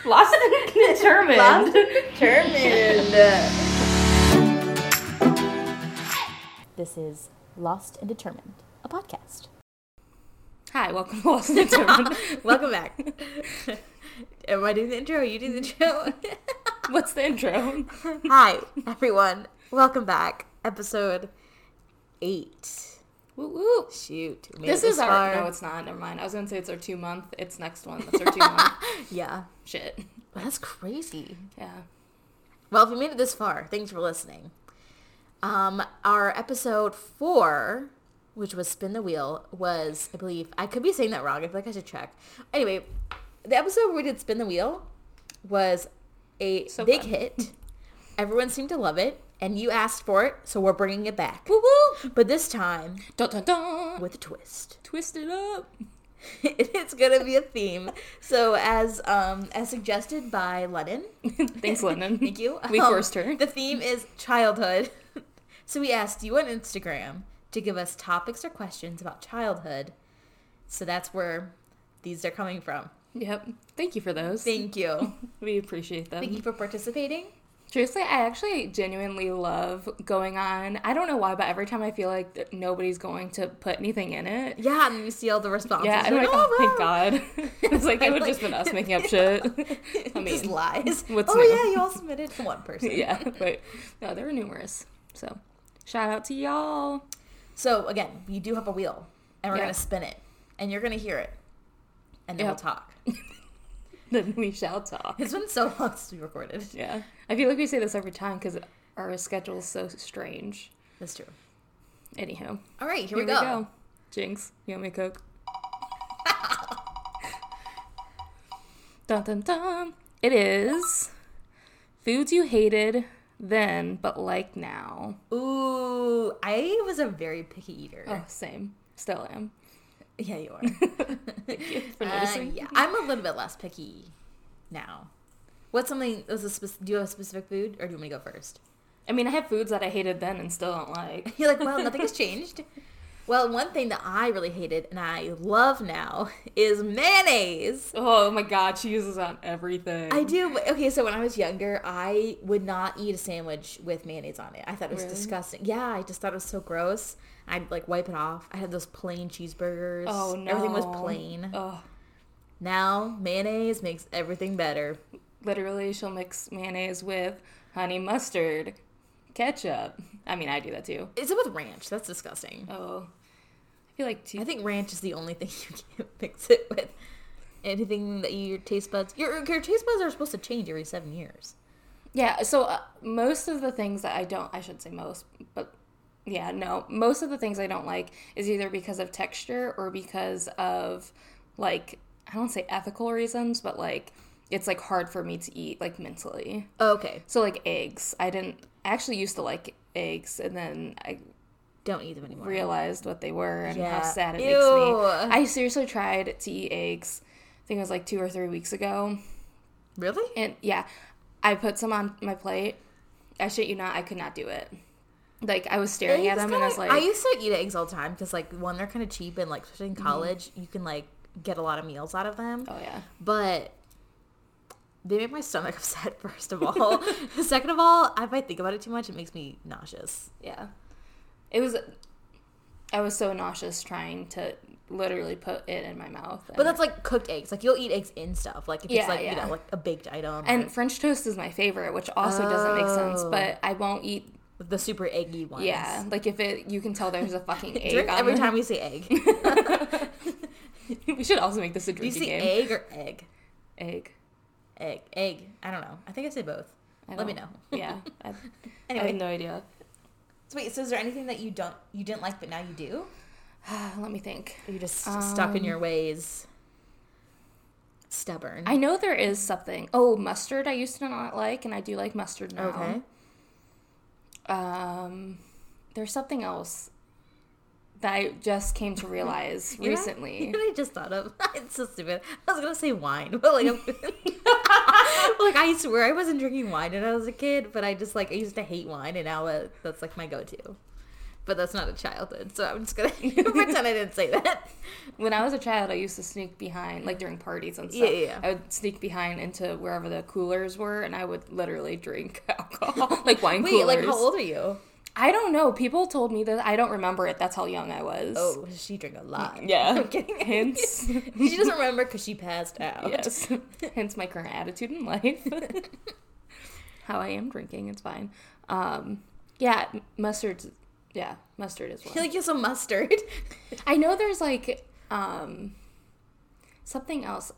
Lost and determined. Lost and determined. This is Lost and Determined, a podcast. Hi, welcome to Lost and Determined. Welcome back. Am I doing the intro? Are you doing the intro? What's the intro? Hi, everyone. Welcome back. Episode eight. Shoot. This is our. No, it's not. Never mind. I was gonna say it's our two month. It's next one. That's our two month. Yeah. Shit. That's crazy. Yeah. Well, if you made it this far, thanks for listening. Um, our episode four, which was Spin the Wheel, was, I believe, I could be saying that wrong. I feel like I should check. Anyway, the episode where we did Spin the Wheel was a So big fun. hit. Everyone seemed to love it, and you asked for it, so we're bringing it back. Woo woo. But this time Dun dun dun. with a twist. Twist it up. it's gonna be a theme. So as um as suggested by Lennon, Thanks, Lennon. Thank you. We Um, forced her. The theme is childhood. so we asked you on Instagram to give us topics or questions about childhood. So that's where these are coming from. Yep. Thank you for those. Thank you. we appreciate them. Thank you for participating. Seriously, I actually genuinely love going on. I don't know why, but every time I feel like nobody's going to put anything in it. Yeah, and you see all the responses. Yeah, I'm like, oh, oh, thank God. it's like it would just been us making up shit. I Just mean, lies. what's oh new? yeah, you all submitted to one person. yeah, but no, there were numerous. So, shout out to y'all. So again, you do have a wheel, and we're Yeah. gonna spin it, and you're gonna hear it, and then Yep. we'll talk. Then we shall talk. It's been so long since we recorded. Yeah, I feel like we say this every time because our schedule's so strange. That's true. Anywho, All right, here, here we go. Jinx, you want me a coke? dun dun dun. It is foods you hated then but like now. Ooh, I was a very picky eater. Oh, same. Still am. Yeah, you are. Thank you for Uh, yeah, I'm a little bit less picky now. What's something? Was a do you have a specific food, or do you want me to go first? I mean, I have foods that I hated then and still don't like. You're like, well, nothing has changed. Well, one thing that I really hated and I love now is mayonnaise. Oh my god, she uses on everything. I do. Okay, so when I was younger, I would not eat a sandwich with mayonnaise on it. I thought it was Really? disgusting. Yeah, I just thought it was so gross. I'd like wipe it off. I had those plain cheeseburgers. Oh no. Everything was plain. Oh, Now mayonnaise makes everything better. literally, she'll mix mayonnaise with honey mustard, ketchup. I mean, I do that too. Is it with ranch? That's disgusting. Oh, feel like two. I think ranch is the only thing you can mix it with. Anything that your taste buds, your your taste buds are supposed to change every seven years. Yeah, so uh, most of the things that I don't, I should say most, but yeah, no, most of the things I don't like is either because of texture or because of like, I don't say ethical reasons, but like, it's like hard for me to eat like mentally. Okay, So like eggs, I didn't, I actually used to like eggs and then I don't eat them anymore. realized what they were and how sad it Ew. makes me. I seriously tried to eat eggs, I think it was like two or three weeks ago. Really? And yeah, I put some on my plate. I shit you not, I could not do it. Like I was staring at Eggs them and I was like, I used to eat eggs all the time because like one, they're kind of cheap and like especially in Mm-hmm. college, you can like get a lot of meals out of them. oh yeah, But they make my stomach upset. First of all, second of all, if I think about it too much, it makes me nauseous. yeah. It was. I was so nauseous trying to literally put it in my mouth. But that's like cooked eggs. Like you'll eat eggs in stuff. Like if Yeah, it's like yeah. you know like a baked item. and or French toast is my favorite, which also doesn't make sense. Oh. But I won't eat. the super eggy ones. Yeah, like if it, you can tell there's a fucking egg. Every time we say egg. we should also make this a Do you drinking say game. egg or egg? Egg. Egg. Egg. I don't know. I think I say both. I Let me know. Yeah, I, I Anyway, have no idea. So wait. So is there anything that you don't you didn't like but now you do? Let me think. Or you're just stuck in Um, your ways. Stubborn. I know there is something. Oh, mustard. I used to not like, and I do like mustard now. okay. Um, there's something else that I just came to realize You know- recently. You know I just thought of? It's so stupid. I was gonna say wine, but like, like I swear I wasn't drinking wine when I was a kid, but I just like I used to hate wine, and now uh, that's like my go-to. but that's not a childhood. So I'm just gonna pretend I didn't say that. When I was a child, I used to sneak behind, like during parties and stuff. Yeah, yeah, yeah. I would sneak behind into wherever the coolers were, and I would literally drink alcohol, like wine Wait, coolers. like how old are you? I don't know. People told me that. I don't remember it. That's how young I was. Oh, she drank a lot. yeah. I'm kidding. Hence, she doesn't remember because she passed out. yes. Hence my current attitude in life. how I am drinking. It's fine. Um, yeah, mustard's. Yeah, mustard is one. like you're some mustard. I know there's like um, something else,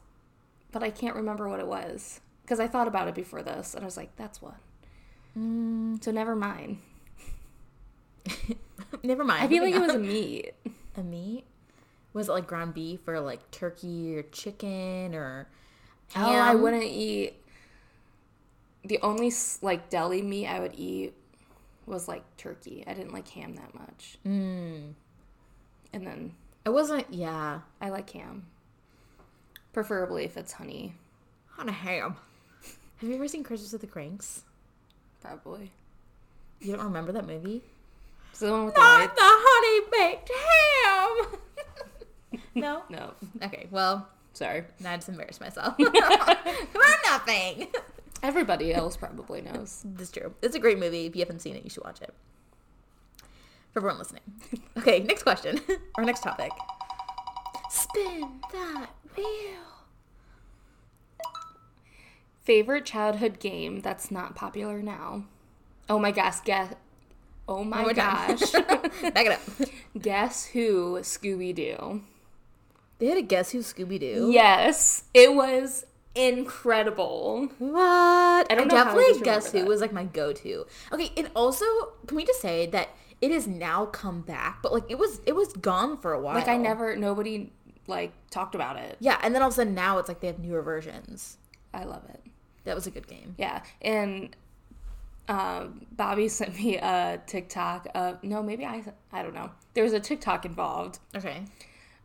but I can't remember what it was because I thought about it before this, and I was like, "That's one." Mm. So never mind. Never mind. I feel like it was a meat. a meat. Was it like ground beef or like turkey or chicken or? Oh, I wouldn't eat. The only like deli meat I would eat was like turkey. I didn't like ham that much. Mm. And then It wasn't. Yeah. I like ham, preferably if it's honey. On a ham. Have you ever seen Christmas with the Cranks? Probably. You don't remember that movie? Is it the one with Not lights? the honey baked ham. no. No, Okay. Well, sorry. now I just embarrassed myself. For nothing. Everybody else probably knows. That's true. It's a great movie. If you haven't seen it, you should watch it. For everyone listening. Okay, next question. or next topic. Spin that wheel. Favorite childhood game that's not popular now? Oh my gosh, guess. Oh my gosh. Back it up. guess who Scooby Doo? They had a Guess Who Scooby Doo. Yes, it was incredible. What? I don't I definitely just Guess Who that. was like my go-to. Okay, and also can we just say that it has now come back, but like it was it was gone for a while. Like I never, nobody like talked about it. Yeah, and then all of a sudden now it's like they have newer versions. I love it. That was a good game. Yeah, and um, Bobby sent me a TikTok of no, maybe I I don't know. There was a TikTok involved Okay.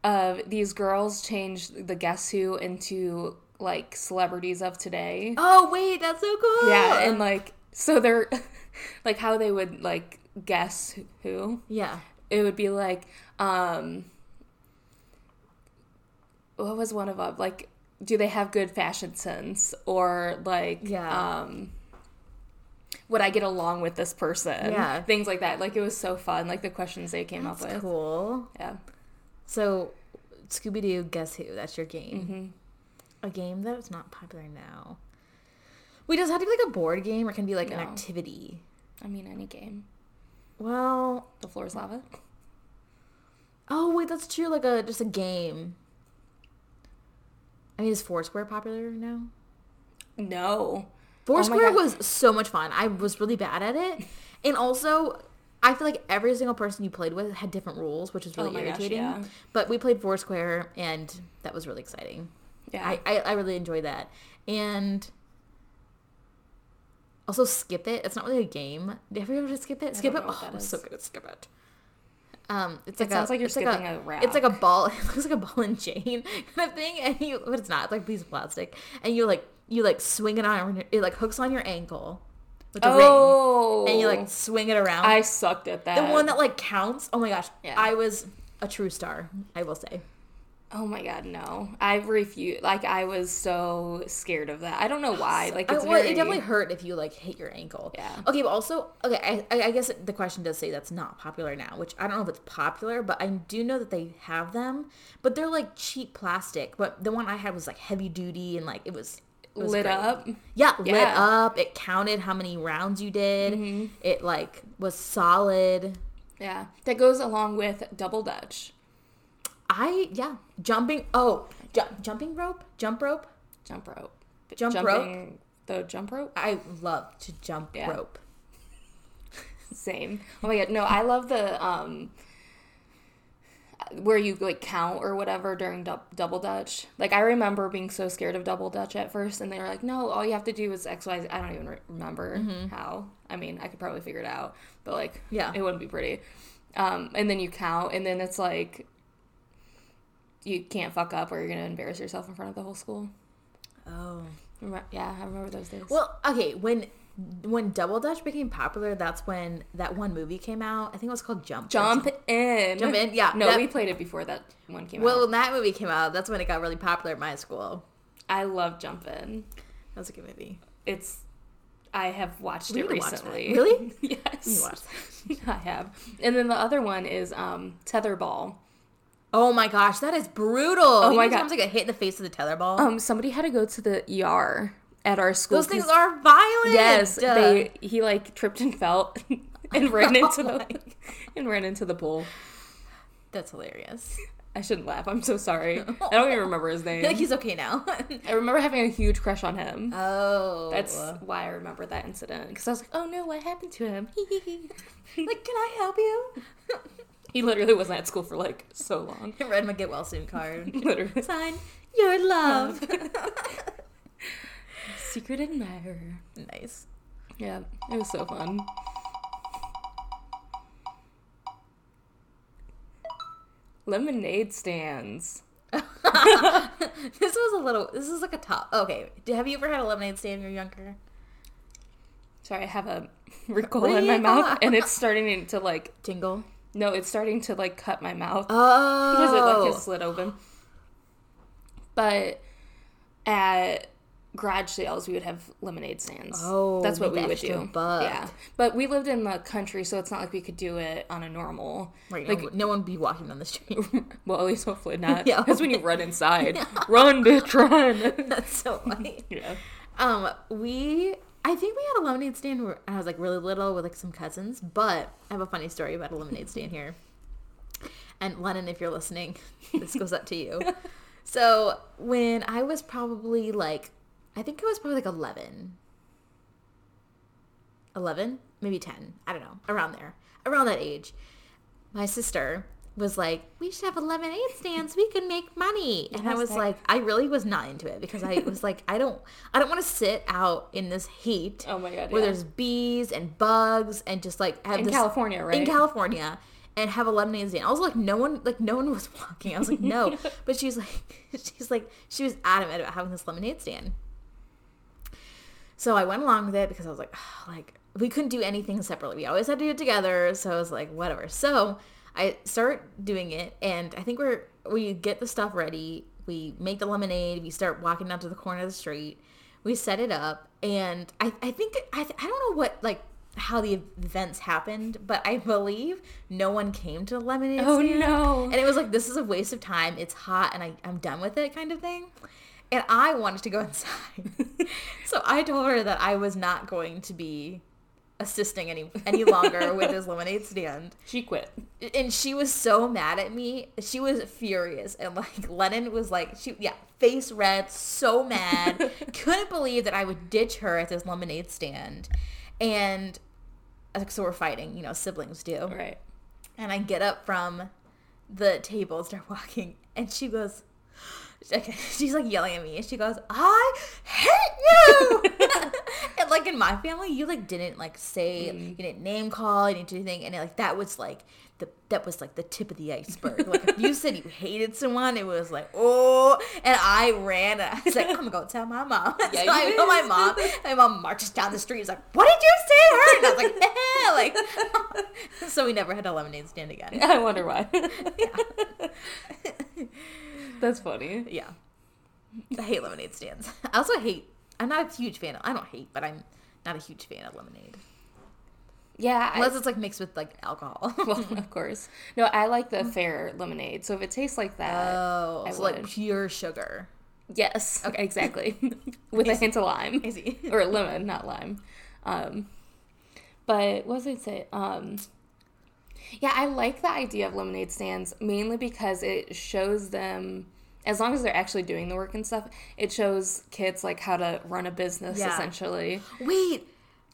of these girls changed the Guess Who into like celebrities of today. Oh wait, that's so cool. Yeah, and like so they're like how they would like guess who. yeah. It would be like um what was one of them? Like do they have good fashion sense or like Yeah. um would I get along with this person? Yeah. Things like that. Like it was so fun, like the questions they came That's up with. cool. Yeah. So, Scooby Doo, Guess Who? That's your game. Mm-hmm. A game that is not popular now. Wait, does it have to be like a board game or can it be like an activity? I mean any game. Well, The floor is lava. oh wait, that's true. Like a just a game. I mean, is Foursquare popular now? No. Foursquare Oh was so much fun. I was really bad at it, and also I feel like every single person you played with had different rules, which was really Oh my gosh, irritating. yeah. But we played Foursquare, and that was really exciting. Yeah. I, I, I really enjoyed that. And also Skip It. It's not really a game. Have you ever of Skip It? Skip It. Oh, that I'm so is. good at Skip It. Um, it's It like sounds a, like you're skipping a, a It's like a ball. It looks like a ball and chain kind of thing, and you, but it's not. It's like a piece of plastic, and you like you like swing it on. It like hooks on your ankle with a ring, oh. and you like oh. swing it around. I sucked at that. the one that like counts. Oh my gosh, Yeah. I was a true star. I will say. Oh my god, no! I refuse. Like I was so scared of that. I don't know why. Like it's I, well, very. it definitely hurt if you like hit your ankle. Yeah. Okay, but also okay, I I guess the question does say that's not popular now, which I don't know if it's popular, but I do know that they have them, but they're like cheap plastic. But the one I had was like heavy duty and like it was lit great. up. Yeah, lit up. It counted how many rounds you did. It like was solid. Yeah, that goes along with double dutch, I yeah, jumping. Oh, ju- jumping rope, jump rope. jump rope, Jump Jumping The jump rope. I love to jump Yeah. rope. Same. Oh my god, no! I love the um where you like count or whatever during dou- double dutch. Like I remember being so scared of double dutch at first, and they were like, "No, all you have to do is X, Y, Z." I don't even re- remember how. I mean, I could probably figure it out, but like, Mm-hmm. Yeah. it wouldn't be pretty. Um, and then you count, and then it's like you can't fuck up, or you're gonna embarrass yourself in front of the whole school. Oh. Yeah, I remember those days. Well, okay, when when Double Dutch became popular, that's when that one movie came out. I think it was called Jump. Jump in. Jump in, yeah, No, that- we played it before that one came Well, out. Well when that movie came out, that's when it got really popular at my school. I love Jump In. That was a good movie. It's. I have watched We it to watch recently. Really? yes. You watched I have. And then the other one is um, Tetherball. Oh my gosh, that is brutal. Oh my God. Sometimes I get hit in the face with a tetherball. Um, somebody had to go to the ER at our school. Those things are violent. Yes, Duh. they he like tripped and fell and ran into the my and ran into the pool. That's hilarious. I shouldn't laugh. I'm so sorry. I don't even remember his name. like he's okay now. I remember having a huge crush on him. oh, That's why I remember that incident because I was like, "Oh no, what happened to him?" like, can I help you? he literally wasn't at school for like so long. He Read my get well soon card. Literally, Sign your love. Secret admirer. nice. Yeah, it was so fun. Lemonade stands. this was a little. This is like a top. Okay, have you ever had a lemonade stand when you're younger? Sorry, I have a Ricola in my mouth, and it's starting to like. Tingle. No, it's starting to like cut my mouth Oh, because it like has slid open. But at garage sales, we would have lemonade stands. Oh, that's what we would do. buck. Yeah, but we lived in the country, so it's not like we could do it on a normal. Right, Like, no, no one be walking down the street. well, at least hopefully not. Yeah. That's when you run inside. Run, bitch, run. That's so funny. yeah. Um, we I think we had a lemonade stand where I was like really little with like some cousins, but I have a funny story about a lemonade stand here. And Lennon, if you're listening, this goes up to you. So when I was probably like, I think it was probably like 11. 11? Maybe 10. I don't know. Around there. Around that age. My sister was like, we should have a lemonade stand so we can make money. And I was that- like, I really was not into it because I was like, I don't, I don't want to sit out in this heat Oh my god. where yeah. there's bees and bugs and just like have in this, California, right? in California and have a lemonade stand. I was like, no one, like no one was walking. I was like, no, but she's like, she's like, she was adamant about having this lemonade stand. So I went along with it because I was like, like we couldn't do anything separately. We always had to do it together. So I was like, whatever. So I start doing it, and I think we're we get the stuff ready. We make the lemonade. We start walking down to the corner of the street. We set it up, and I I think I I don't know what like how the events happened, but I believe no one came to the lemonade Oh, stand. no. And it was like this is a waste of time. It's hot, and I I'm done with it, kind of thing. And I wanted to go inside, so I told her that I was not going to be assisting any any longer with this lemonade stand. She quit. And she was so mad at me. She was furious. And like Lennon was like, she yeah, face red, so mad. Couldn't believe that I would ditch her at this lemonade stand. And like, so we're fighting, you know, siblings do. Right. And I get up from the table start walking. And she goes, okay, she's like yelling at me. And she goes, I hate you. and like in my family, you like didn't like say, you didn't name call, you didn't do anything. And like that was like, the, that was like the tip of the iceberg. Like if you said you hated someone, it was like, oh, and I ran. And I was like, I'm gonna go tell my mom. Yeah, so I tell my mom. My mom marches down the street. Is like, what did you say to her? And I was like, eh, like. so we never had a lemonade stand again. I wonder why. That's funny. Yeah. I hate lemonade stands. I also hate, I'm not a huge fan of, I don't hate, but I'm not a huge fan of lemonade. Yeah. I, Unless it's like mixed with like alcohol. well, of course. No, I like the fair lemonade. So if it tastes like that, oh, I so like pure sugar. yes, okay, exactly, with a hint of lime I see. or lemon, not lime. Um, but what was I say? Um, yeah, I like the idea of lemonade stands mainly because it shows them. As long as they're actually doing the work and stuff, it shows kids like how to run a business Yeah. essentially. Wait.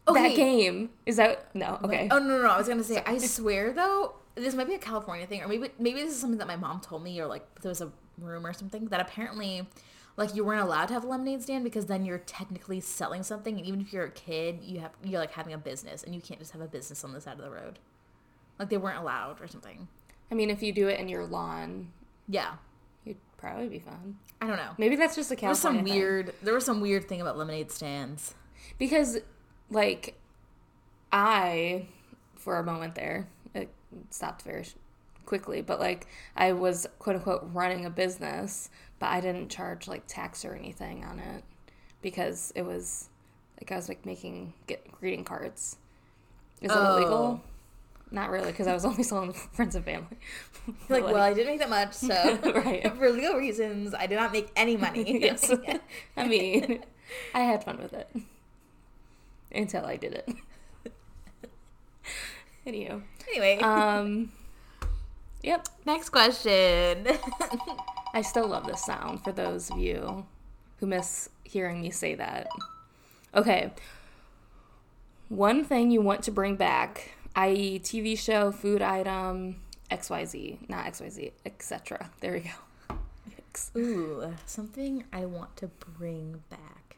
Okay. That game is that no okay. Oh no, no, no! I was gonna say. I swear though, this might be a California thing, or maybe maybe this is something that my mom told me, or like there was a rumor or something that apparently, like you weren't allowed to have a lemonade stand because then you're technically selling something, and even if you're a kid, you have you're like having a business, and you can't just have a business on the side of the road. Like they weren't allowed or something. I mean, if you do it in your lawn, Yeah, you'd probably be fine. I don't know. Maybe that's just a There was some thing. weird. There was some weird thing about lemonade stands. because like I, for a moment there, it stopped very sh- quickly, but like I was quote unquote running a business, but I didn't charge like tax or anything on it because it was like I was like making get greeting cards. Is it Oh. illegal? Not really, because I was only selling friends and family. You're like, well, I didn't make that much, so Right. for legal reasons, I did not make any money. yes. I mean, I had fun with it until I did it. Anywho, anyway, um, yep. next question. I still love this sound for those of you who miss hearing me say that. Okay. One thing you want to bring back, i.e., TV show, food item, XYZ, not XYZ, etc. There we go. Yikes. Ooh, something I want to bring back.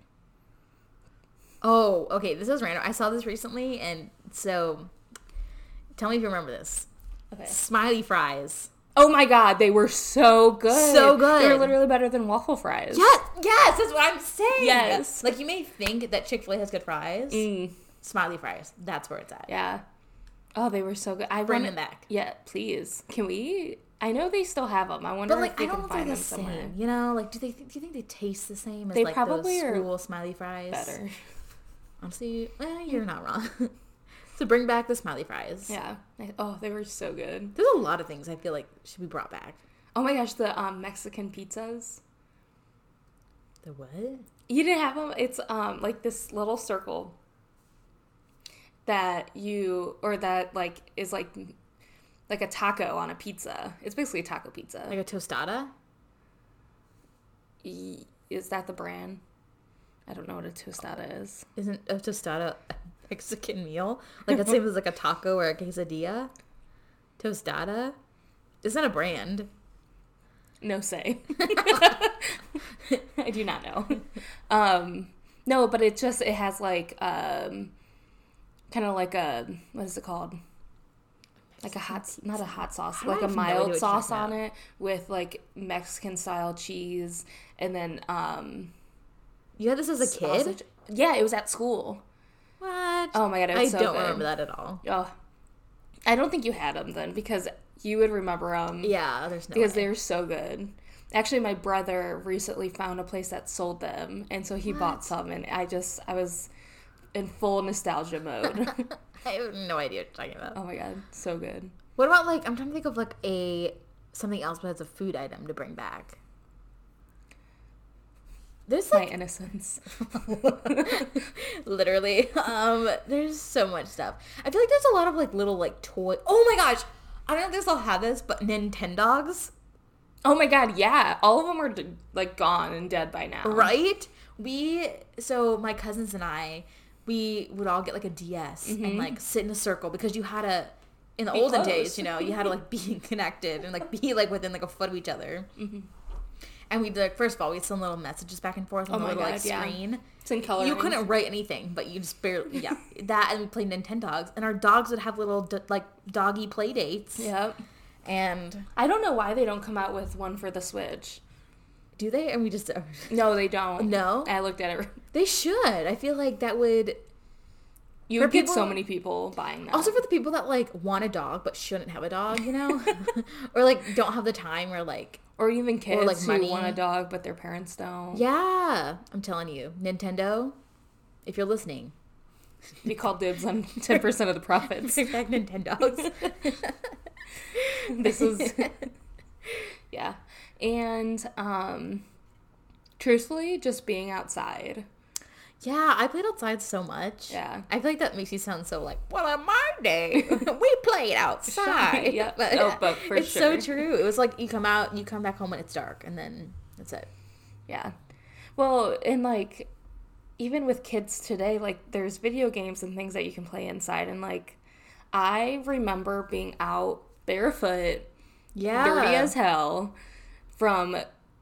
Oh, okay. This is random. I saw this recently, and so tell me if you remember this. Okay. Smiley fries. Oh my god, they were so good. So good. They were literally better than waffle fries. Yes, yes, that's what I'm saying. Yes. Like you may think that Chick Fil A has good fries. Mm, Smiley fries. That's where it's at. yeah. Oh, they were so good. I Bring want them back. Yeah, please. Can we? I know they still have them. I wonder But like, if we I don't can find them the somewhere. same. You know, like, do they? Do you think they taste the same as They like probably those are school smiley fries? Better. Honestly, eh, you're not wrong. so bring back the smiley fries. Yeah. Oh, they were so good. There's a lot of things I feel like should be brought back. Oh my gosh, the um, Mexican pizzas. The what? You didn't have them. It's um like this little circle that you or that like is like like a taco on a pizza. It's basically a taco pizza. Like a tostada? Is that the brand? I don't know what a tostada is. Isn't a tostada a Mexican meal? Like the same as like a taco or a quesadilla? Tostada? Isn't a brand. No say. I do not know. Um, no, but it just it has like um, kind of like a what is it called? Like a hot, not a hot sauce, like a have no mild sauce on it with like Mexican style cheese, and then um, You had this as a kid? sausage. Yeah, it was at school. What? Oh my god, I so don't good. remember that at all. Oh, I don't think you had them then because you would remember them. Yeah, there's no because way. they were so good. Actually, my brother recently found a place that sold them, and so he bought some, and I just I was in full nostalgia mode. I have no idea what you're talking about. oh my god, so good. What about like I'm trying to think of like a something else but as a food item to bring back. There's My like innocence. literally um there's so much stuff. I feel like there's a lot of like little like toy Oh my gosh. I don't know if they still have this, but Nintendogs, Oh my god, yeah, all of them are like gone and dead by now. right? We so my cousins and I we would all get like a DS and like sit in a circle because you had to in the Mm-hmm. Be olden close. days, you know, you had to like be connected and like be like within like a foot of each other. And we'd like first of all we'd send little messages back and forth on Mm-hmm. Oh the little like yeah. screen. It's in color. You couldn't write anything, but you just barely yeah that and we played Nintendogs and our dogs would have little like doggy play dates. Yep. And I don't know why they don't come out with one for the Switch. Do they? And we just oh. No, they don't. No? I looked at it. they should. I feel like that would You would get so many people buying that. Also for the people that like want a dog but shouldn't have a dog, you know, or like don't have the time or like or even kids like, who money. want a dog but their parents don't. yeah, I'm telling you, Nintendo, if you're listening, We call dibs on ten percent of the profits. bring back Nintendogs. this is yeah and um truthfully just being outside yeah, I played outside so much. Yeah. I feel like that makes you sound so like, well, on my day we played outside. Yeah. Oh, but for it's so true. It was like you come out, you come back home when it's dark, and then that's it. yeah well and like even with kids today like there's video games and things that you can play inside and like i remember being out barefoot Yeah, dirty as hell from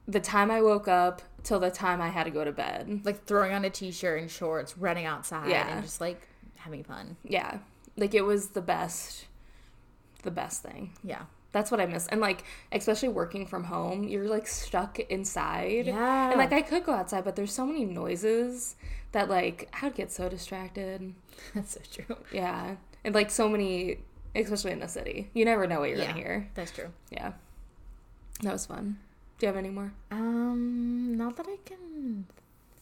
the time i woke up till the time i had to go to bed like throwing on a t-shirt and shorts, running outside, Yeah. and just like having fun. yeah like it was the best the best thing Yeah. That's what I miss. And like especially working from home, you're like stuck inside. Yeah. And like I could go outside, but there's so many noises that like I would get so distracted. That's so true. Yeah. And like so many especially in the city. You never know what you're Yeah, gonna hear. that's true. Yeah. That was fun. Do you have any more? Um, not that I can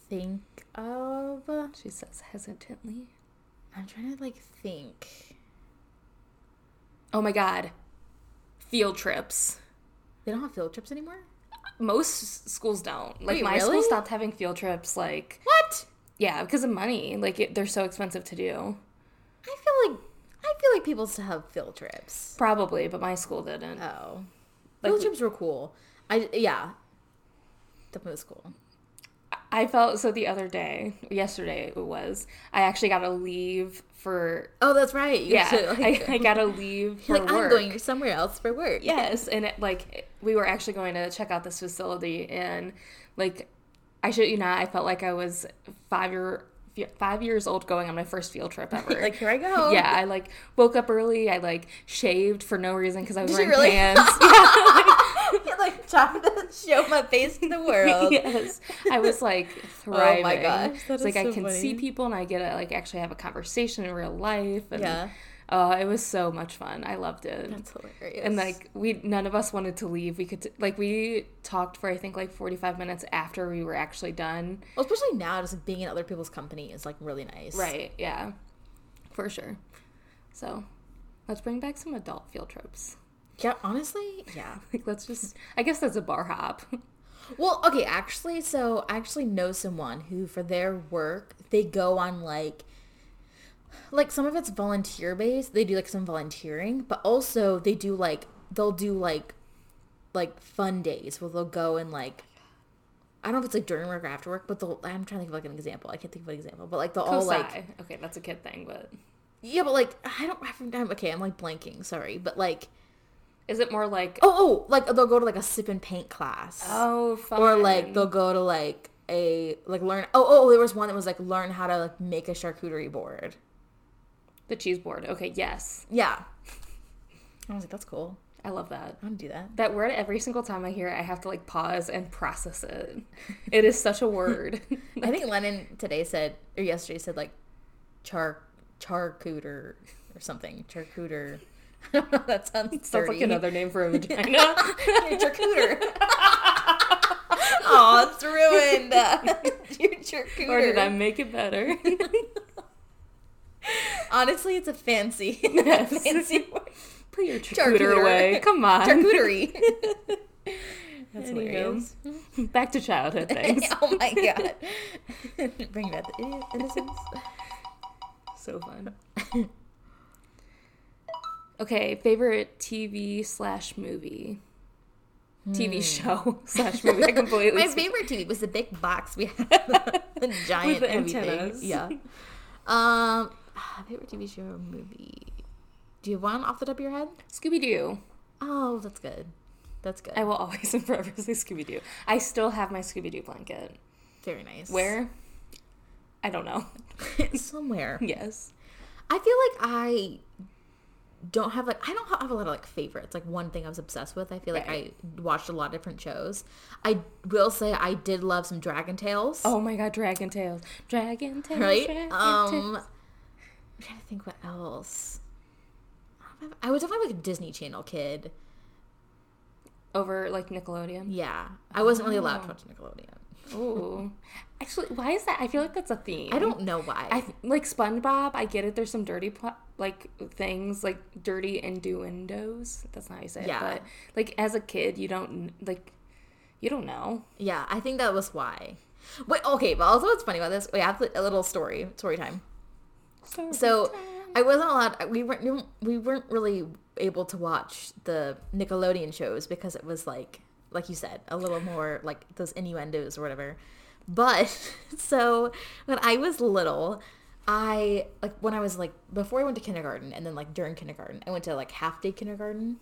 think of. She says hesitantly. I'm trying to like think. Oh my god. Field trips. They don't have field trips anymore. Most schools don't. Like Wait, my school stopped having field trips like What? yeah, because of money. Like it, they're so expensive to do. I feel like I feel like people still have field trips. Probably, but my school didn't. Oh, Like- field trips were cool. I yeah, definitely was cool. I felt so the other day, yesterday it was. I actually got to leave for Oh, that's right. You yeah. should, like, I, I got to leave for like work. I'm going somewhere else for work. Yes, and it, like we were actually going to check out this facility, and like I should you not, I felt like I was five year five years old going on my first field trip ever. like here I go. yeah, I like woke up early. I like shaved for no reason because I was Did wearing really? pants. You're like trying to show my face to the world. yes, I was like thriving. Oh my gosh, that it's like is I so can see people and I get to like actually have a conversation in real life. And, Yeah. Oh, it was so much fun. I loved it. That's hilarious. and like we none of us wanted to leave we could t- like we talked for i think like 45 minutes after we were actually done well, especially now, just being in other people's company is like really nice. right yeah for sure so let's bring back some adult field trips Yeah. Honestly, yeah. like let's just i guess that's a bar hop Well, okay, actually, so I actually know someone who, for their work, they go on like, like some of it's volunteer based. They do like some volunteering, but also they do like they'll do like, like fun days where they'll go and like, I don't know if it's like during work or after work, but they'll. I'm trying to think of like an example. I can't think of an example, but like they'll all like, okay that's a kid thing but yeah, but like I don't. I'm, okay, I'm like blanking. Sorry, but like, is it more like oh, oh, like they'll go to like a sip and paint class. oh fun. or like they'll go to like a like learn oh oh there was one that was like learn how to like make a charcuterie board the cheese board. Okay yes. Yeah. I was like that's cool. I love that. I want to do that. That word every single time i hear it i have to like pause and process it. It is such a word. I think lennon today said or yesterday said like char charcuter or something. Charcuter. I don't know, that sounds Sounds dirty. like another name for a vagina. Charcuter. Oh it's ruined. Your charcuter. Or did I make it better? Honestly it's a fancy Yes. fancy word Put your charcuter Charcuter. away. Come on. charcuterie that's hilarious Back to childhood things. oh my god. Bring back the innocence. so fun. Okay, favorite TV slash movie. TV show slash movie. I completely. My favorite TV was the big box we had. the giant the heavy thing. antennas. Yeah. Um, favorite TV show or movie? Do you have one off the top of your head? Scooby Doo. Oh, that's good. That's good. I will always and forever say Scooby Doo. I still have my Scooby Doo blanket. Very nice. Where? I don't know. Somewhere. Yes. I feel like I don't have like I don't have a lot of like favorites. Like one thing I was obsessed with. I feel like I watched a lot of different shows. I will say I did love some Dragon Tales. Oh my god, Dragon Tales. Dragon Tales. right? Dragon Um, Tales. I'm trying to think what else. I was definitely like a Disney Channel kid. Over like Nickelodeon. Yeah, I wasn't really allowed to Oh. watch Nickelodeon. Ooh. Actually, why is that? I feel like that's a theme. I don't know why. I like SpongeBob. I get it. There's some dirty like things like dirty innuendos. That's not how you say Yeah. it. But like as a kid, you don't like you don't know. yeah, I think that was why. Wait, okay, but also what's funny about this? Wait, I have a little story, story time. So I wasn't allowed. We weren't. We weren't really able to watch the Nickelodeon shows because it was like, like you said, a little more like those innuendos or whatever. But so when I was little, I like when I was like before I went to kindergarten and then like during kindergarten, I went to like half day kindergarten.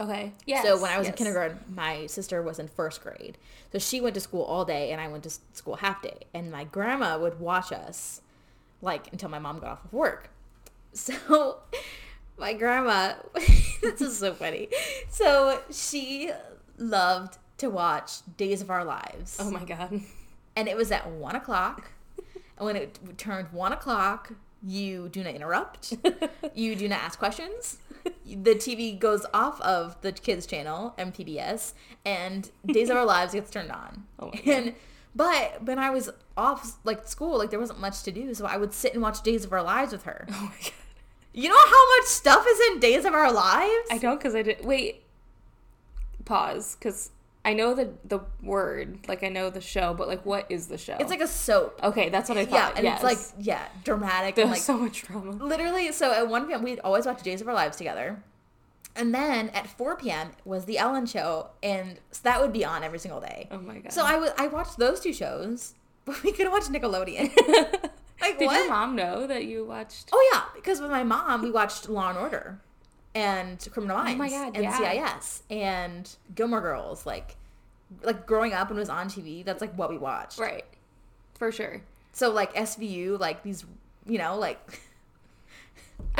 okay. Yeah. So when I was in kindergarten, my sister was in first grade. So she went to school all day and I went to school half day. And my grandma would watch us like until my mom got off of work. So my grandma, this is so funny. So she loved to watch Days of Our Lives. Oh my god. and it was at one o'clock. and when it turned one o'clock, you do not interrupt. you do not ask questions. The TV goes off of the kids channel, MPBS, and Days of Our Lives gets turned on. Oh my God. and but when I was off like school, like there wasn't much to do, so I would sit and watch Days of Our Lives with her. Oh my god. You know how much stuff is in Days of Our Lives? I don't because I did. Wait. Pause, because I know the the word, like I know the show, but like, what is the show? It's like a soap. okay, that's what I thought. Yeah, and yes. it's like yeah, dramatic and there's like so much drama. literally so at 1 point we'd always watch days of our lives together and then at 4 p.m was the ellen show and so that would be on every single day Oh my god. so i was i watched those two shows but we could watch nickelodeon like did what your mom know that you watched? oh yeah because with my mom we watched law and order and criminal minds Oh my God, and yeah. NCIS and gilmore girls like like growing up when it was on tv that's like what we watched Right. For sure. so like svu like these you know like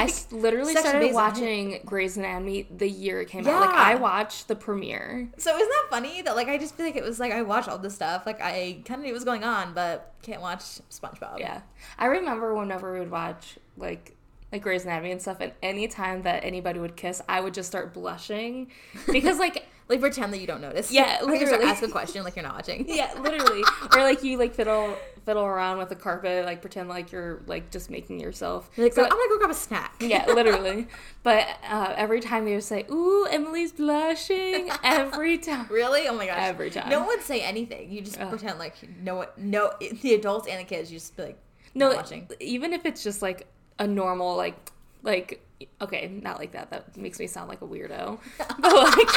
I literally started watching Grey's Anatomy the year it came out. Like I watched the premiere. So isn't that funny that like I just feel like it was like I watch all this stuff like I kind of knew what was going on but can't watch SpongeBob. Yeah. I remember whenever we would watch like like Grey's Anatomy and stuff, and any time that anybody would kiss, I would just start blushing because like Like pretend that you don't notice. Yeah, Or you just literally. ask a question like you're not watching. yeah, literally, or like you like fiddle fiddle around with the carpet, like pretend like you're like just making yourself. You're like, So- I'm gonna go grab a snack. yeah, literally. But uh, every time they would say, "Ooh, Emily's blushing," every time. Really? Oh my gosh. Every time. No one say anything. You just Ugh. pretend like no one, no, the adults and the kids. You just be like, No, not watching. even if it's just like a normal like like okay, not like that. That makes me sound like a weirdo. But like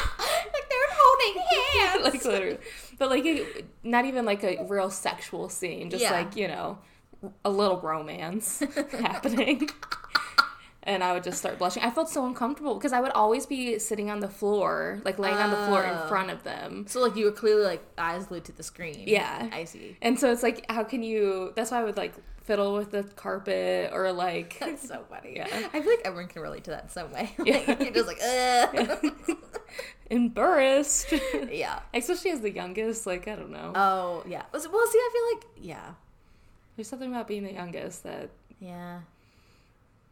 holding hands. like literally, but like it, not even like a real sexual scene. Just Yeah. like you know, a little romance happening. And I would just start blushing. I felt so uncomfortable because I would always be sitting on the floor, like laying on the floor in Oh. front of them. so like you were clearly like eyes glued to the screen. Yeah. I see. And so it's like, how can you? That's why I would like fiddle with the carpet or like. That's so funny. Yeah. I feel like everyone can relate to that in some way. Yeah. Like, you're just like, embarrassed. yeah. Especially as the youngest, like I don't know. Oh yeah. Well, see, I feel like yeah, There's something about being the youngest that yeah.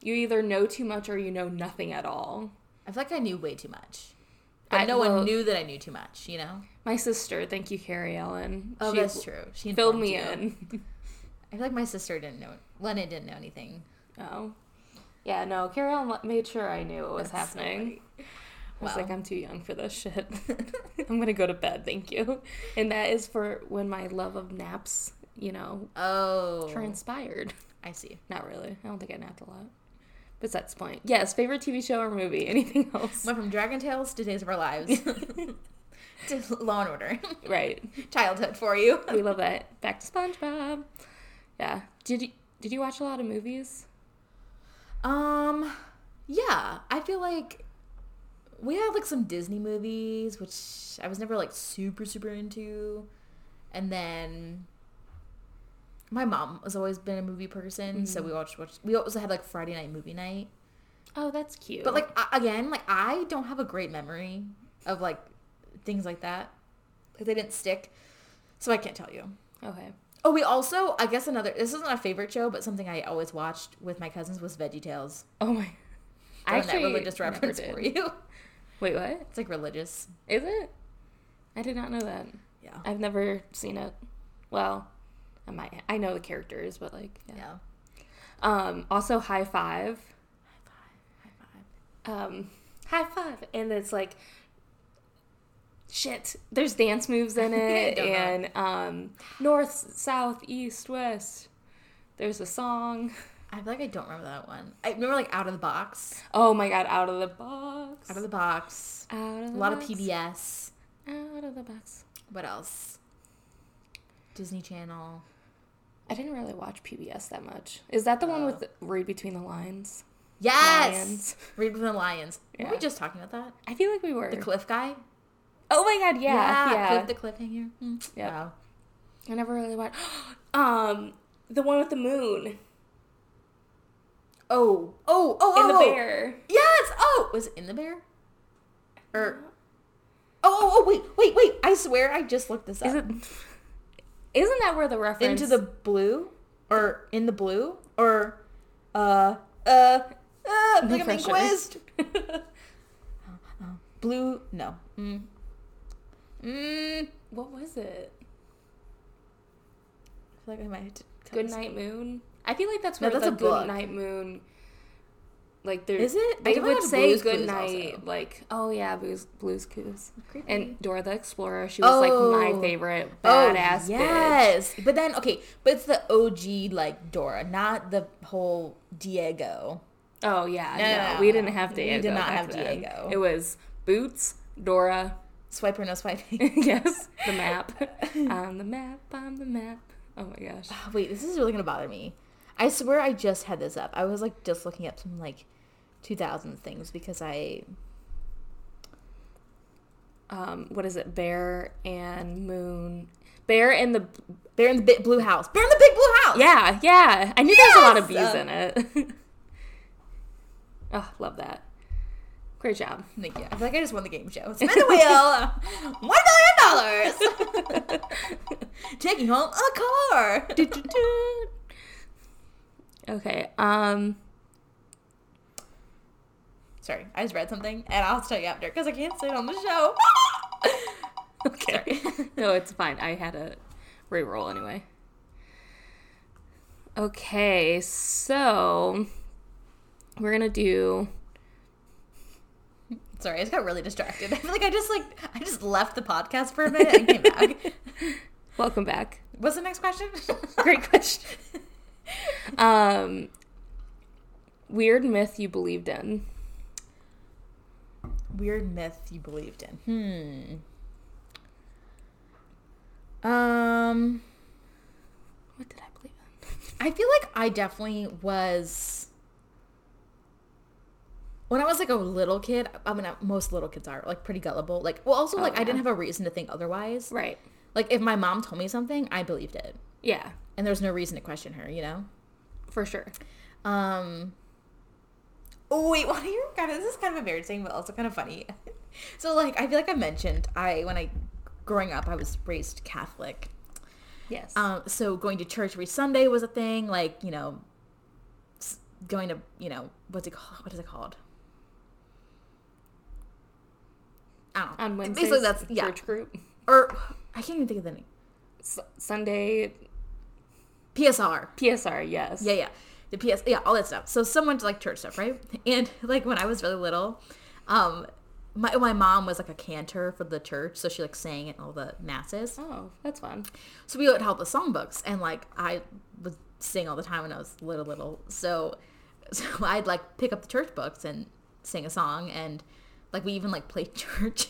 you either know too much or you know nothing at all. I feel like I knew way too much, but I- no well- one knew that I knew too much. You know. My sister, thank you, Carrie Ellen. Oh, she that's true. She filled me you. in. I feel like my sister didn't know. Lennon didn't know anything. oh, yeah, no, Ellen made sure I knew what was That's so happening. I was Wow. like, I'm too young for this shit. I'm gonna go to bed, thank you. And that is for when my love of naps, you know, Oh, transpired. I see. Not really. I don't think I napped a lot. But that's the point. Yes, favorite TV show or movie. Anything else? Went from Dragon Tales to Days of Our Lives to Law and Order. right. Childhood for you. We love that. Back to SpongeBob. Yeah. Did you did you watch a lot of movies? Um, yeah, I feel like we had like some Disney movies, which I was never like super super into, and then my mom has always been a movie person, so we watched, watched. We also had like Friday night movie night, Oh, that's cute. but like I, again, like I don't have a great memory of like things like that. Like they didn't stick, so I can't tell you. okay. Oh, we also, I guess another. This isn't a favorite show, but something I always watched with my cousins was Veggie Tales. Oh my. I I that actually religious reference for you. Wait, what? It's like religious. Is it? I did not know that. Yeah. I've never seen it. Well, I might. I know the characters, but like, yeah. Yeah. Um. Also, High Five. High Five. High five. um, high five, and it's like, shit. There's dance moves in it, and um, north, south, east, west. There's a song. I feel like I don't remember that one. I remember like Out of the Box. Oh my god! Out of the box. Out of the Box. Out of A lot box. of PBS. Out of the box. What else? Disney Channel. I didn't really watch PBS that much. Is that the one Oh. with Read Between the Lines? Yes. Lions. Read Between the Lions. Were we just talking about that? I feel like we were. The Cliff guy. Oh my god! Yeah, yeah. Cliff the cliffhanger. Hmm. Yep. Wow. I never really watched. um, the one with the moon. Oh, oh, oh, In the oh, oh. bear. Yes. Oh, was it in the bear? Or oh, oh, oh, wait, wait, wait! I swear, I just looked this up. Is it? Isn't that where the reference into the blue or in the blue or uh uh uh No look at me pressure. quizzed blue no mm. Mm. what was it? I feel like I might have to Good. Night Moon. I feel like that's No, where that's the a book. Good Night Moon. Like there Is it? They They would say good night, also. like oh yeah, Blues Blues Clues. And Dora the Explorer, she was like my Oh. favorite Oh, badass bitch. yes but then okay but it's the og like dora not the whole diego Oh yeah, No, no, no, no, we didn't have Diego. We did not have then. Diego. It was Boots, Dora, Swiper no swiping yes, the map. I'm the map. I'm the map. Oh my gosh. Wait, this is really gonna bother me. I swear I just had this up. I was like just looking up some like 2000 things because I Um, what is it? Bear and Moon. Bear and the Bear in the big blue house. Bear in the big blue house. yeah, yeah. I knew there was a lot of bees Yes! in it. oh, love that. Great job. Thank you. I feel like I just won the game show. Spin the wheel. One million dollars. Taking home a car. Okay. Um. Sorry, I just read something and I'll tell you after because I can't say it on the show. Okay. no, it's fine. I had a re-roll anyway. Okay, so we're gonna do. Sorry, I just got really distracted. I feel like I just like I just left the podcast for a minute and came back. Welcome back. What's the next question? Great question. um, weird myth you believed in. Weird myth you believed in. Hmm. Um, What did I believe in? I feel like I definitely was. When I was like a little kid, I mean, most little kids are like pretty gullible. Like, well, also like I yeah. didn't have a reason to think otherwise. Right. Like, if my mom told me something, I believed it, Yeah, and there's no reason to question her. You know. for sure. Um. Oh wait, one of your kind of this is kind of embarrassing, but also kind of funny. so like, I feel like I mentioned I when I growing up I was raised Catholic. Yes. Um, so going to church every Sunday was a thing. Like you know, going to you know what's it called? What is it called? I don't know. On Wednesdays, Basically, that's yeah. church group. Or I can't even think of the name. S- Sunday PSR. PSR. Yes. Yeah, yeah. The PS, yeah, all that stuff. So someone like church stuff, right? And like when I was really little, um, my my mom was like a cantor for the church, so she like sang at all the masses. Oh, that's fun. So we would help the songbooks, and like I would sing all the time when I was little, little. So, so I'd like pick up the church books and sing a song, and like we even like played church.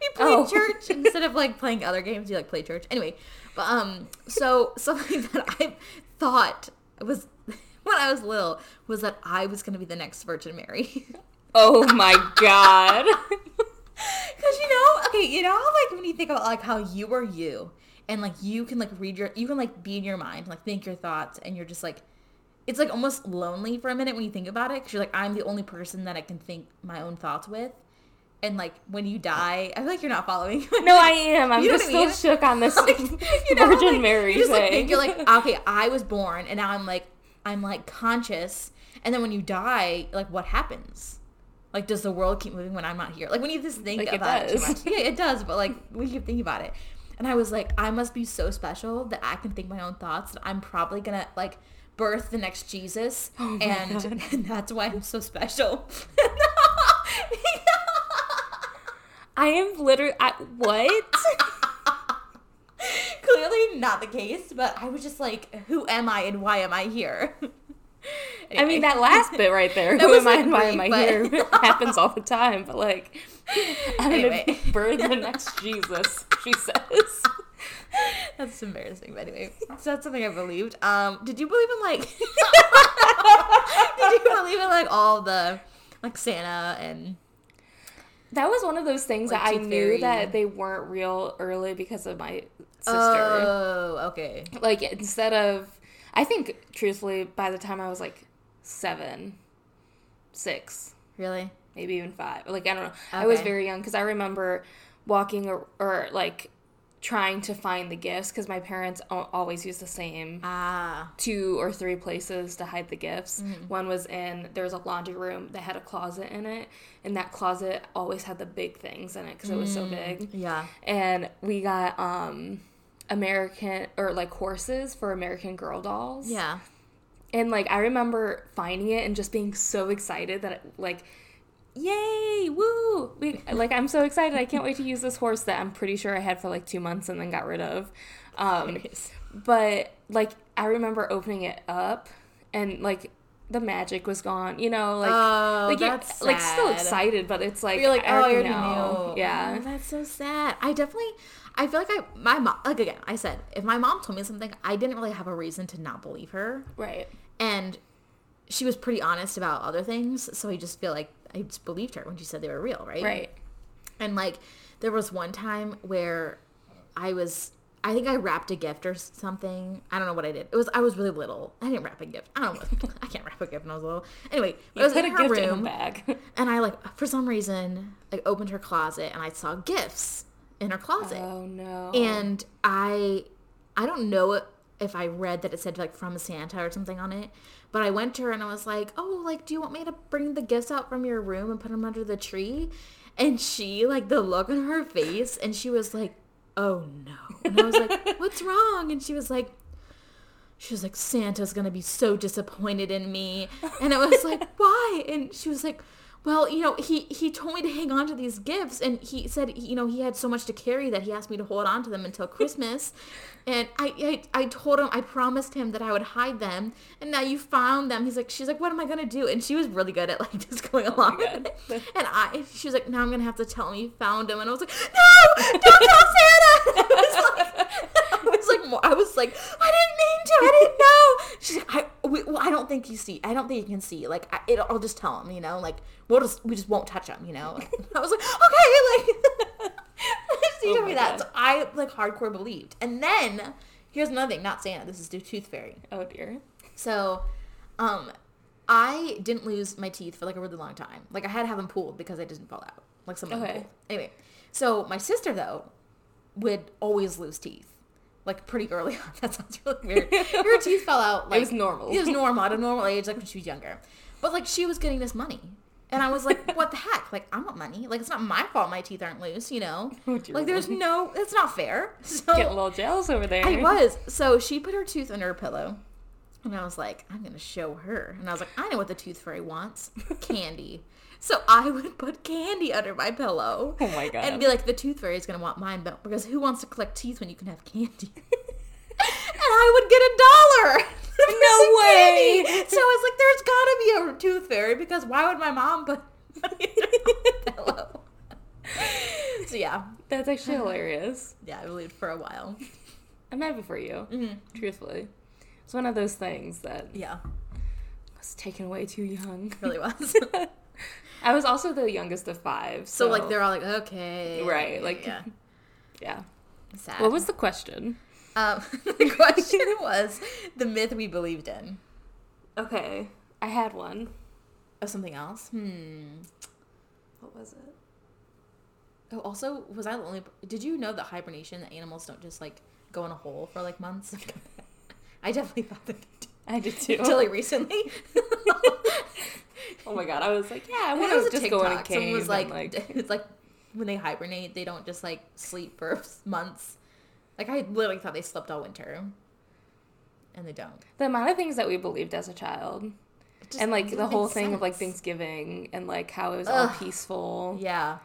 we played Oh. church instead of like playing other games. You like play church anyway. But um, so something that I thought was when I was little was that I was gonna be the next Virgin Mary. Oh my god. Because you know, okay, you know like when you think about like how you are you, and like you can like read your, you can like be in your mind, like think your thoughts, and you're just like, it's like almost lonely for a minute when you think about it, because you're like, I'm the only person that I can think my own thoughts with, and like when you die, I feel like you're not following. No, I am. I'm You know just I still mean? shook on this you know, Virgin like, Mary You just like thing. think you're like, okay, I was born, and now I'm like, I'm like conscious, and then when you die, like what happens? Like, does the world keep moving when I'm not here? Like, when you just think Like, it about it, too much. Yeah, it does. But like, we keep thinking about it, and I was like, I must be so special that I can think my own thoughts. That I'm probably gonna like birth the next Jesus, Oh and, and that's why I'm so special. I am literally. I, what? Clearly not the case, but I was just like, who am I and why am I here? I mean, that last bit right there. Who am I and why am I brief, here? happens all the time. But like, I'm Anyway. gonna birth the next Jesus. She says. That's embarrassing, but anyway. So that's something I believed. Um, did you believe in like? did you believe in like all the like Santa and? That was one of those things Like that I knew Fairy. that they weren't real early because of my sister. Oh, okay. like instead of, I think truthfully, by the time I was like seven, six, Really? maybe even five. Like I don't know. I was very young because I remember walking or, or like trying to find the gifts because my parents always use the same Ah. two or three places to hide the gifts. Mm-hmm. One was in there was a laundry room that had a closet in it, and that closet always had the big things in it because it was so big. Yeah. And we got um American or like horses for American Girl dolls. Yeah. And like I remember finding it and just being so excited that like yay woo we, like i'm so excited i can't wait to use this horse that i'm pretty sure i had for like two months and then got rid of um, but like i remember opening it up and like the magic was gone you know like Oh, like you're like still excited but it's like You're like, I oh, I already already knew. yeah Oh, that's so sad. I definitely, I feel like I, my mom, like again, I said, if my mom told me something, I didn't really have a reason to not believe her. right And she was pretty honest about other things. So I just feel like I just believed her when she said they were real, right? right And like, there was one time where I was, I think I wrapped a gift or something. I don't know what I did. It was, I was really little. I didn't wrap a gift. I don't know. I can't wrap a gift when I was little. Anyway, I was in a her in room. a bag And I like for some reason like opened her closet and I saw gifts in her closet. oh no And I I don't know if I read that it said like from Santa or something on it, but I went to her and I was like, "Oh, like do you want me to bring the gifts out from your room and put them under the tree?" And she like the look on her face and she was like, "Oh no." And I was like, "What's wrong?" And she was like she was like, Santa's gonna be so disappointed in me. And I was like, why? And she was like, well, you know, he, he told me to hang on to these gifts. And he said, you know, he had so much to carry that he asked me to hold on to them until Christmas. and I, I, I told him, I promised him that I would hide them. And now you found them. He's like, she's like, what am I gonna do? And she was really good at like just going oh along with it. And I, she was like, now I'm gonna have to tell him you found them. And I was like, no, don't tell Santa. I was like, I was like, I was like, I didn't mean to. I didn't know. She's like, I, we, well, I don't think you see. I don't think you can see. Like, I, it, I'll just tell him. You know, like we'll just we just won't touch them, You know. I was like, okay, like. she Oh told me that. So I like hardcore believed. And then here's another thing. Not Santa. This is the Tooth Fairy. oh dear So, um, I didn't lose my teeth for like a really long time. Like I had to have them pulled because I didn't fall out. Like some of Okay. pulled. Anyway, so my sister though would always lose teeth. Like pretty early on. That sounds really weird. Her teeth fell out. Like, it was normal. It was normal at a normal age, like when she was younger. But like she was getting this money. And I was like, what the heck? Like, I want money. Like, it's not my fault my teeth aren't loose, you know? Oh, like, there's no, it's not fair. So, getting a little jealous over there I was. So she put her tooth under her pillow. And I was like, I'm going to show her. And I was like, I know what the tooth fairy wants candy. So I would put candy under my pillow. Oh my God. And be like, the tooth fairy is going to want mine, but because who wants to collect teeth when you can have candy? and I would get a dollar. Way. So I was like, there's got to be a tooth fairy because why would my mom put money under my pillow? so yeah, that's actually hilarious yeah, I believed for a while. i'm happy for you Mm-hmm. truthfully it's one of those things that Yeah, was taken away too young really was. I was also the youngest of five. So, So like they're all like, okay, Right, like- yeah, yeah. sad. What was the question? Um, the question? Was the myth we believed in Okay, I had one. of something else? Hmm. What was it? Oh, also, was I the only? Did you know that hibernation, that animals don't just like go in a hole for like months? I definitely thought that they did. I did too. until like recently. oh my god, I was like, yeah, I I want think it was to a just go in a cave. Someone was like, like, it's like when they hibernate, they don't just like sleep for months. Like I literally thought they slept all winter, and they don't. the amount of things that we believed as a child, and like the whole thing of like. Thanksgiving and like how it was all peaceful. Yeah.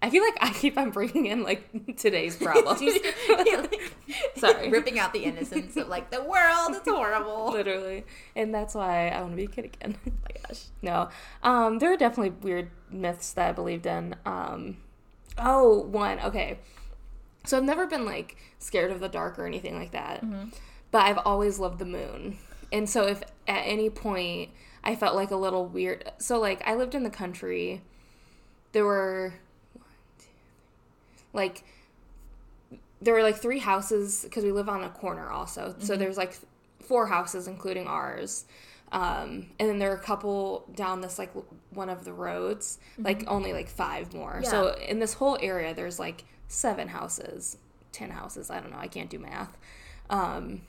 I feel like I keep on bringing in like today's problems. Sorry. ripping out the innocence of like the world. It's horrible. Literally, and that's why I want to be a kid again. Oh my gosh. No. Um, there are definitely weird myths that I believed in. Um, oh, one. Okay. So I've never been like scared of the dark or anything like that, mm-hmm. but I've always loved the moon. And so if at any point I felt like a little weird, so like I lived in the country, there were one, two, three, like there were like three houses because we live on a corner also. So mm-hmm. there's like four houses including ours. Um, and then there are a couple down this like one of the roads, like mm-hmm. only like five more. So in this whole area, there's like seven houses, ten houses. I don't know. I can't do math. Um,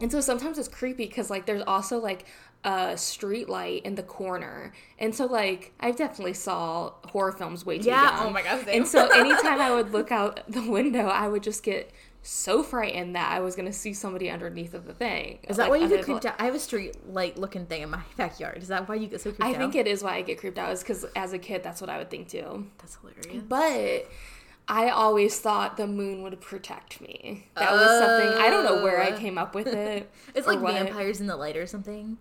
and so sometimes it's creepy because like there's also like a street light in the corner, and so like I definitely saw horror films way too Yeah, young. oh my God, same. And so anytime I would look out the window, I would just get so frightened that I was gonna see somebody underneath of the thing. Is that like, why you get creeped out? I have a street light looking thing in my backyard. Is that why you get so creeped I out? I think it is why I get creeped out is because as a kid, that's what I would think too. That's hilarious. But I always thought the moon would protect me. That was something I don't know where I Oh. came up with it. It's like what. vampires in the light or something.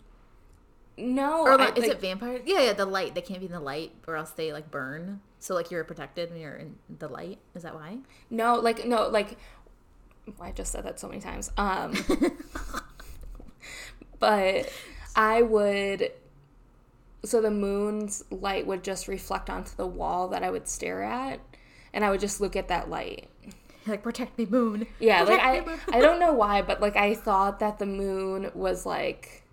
No, Or I- like, is like, it vampires? Yeah, yeah, the light. They can't be in the light, or else they like burn. So like you're protected when you're in the light. Is that why? no, like no, like I just said that so many times. Um, but I would. So the moon's light would just reflect onto the wall that I would stare at, and I would just look at that light. like protect me, moon. Yeah, like Protect I, me, moon. I don't know why, but like I thought that the moon was like,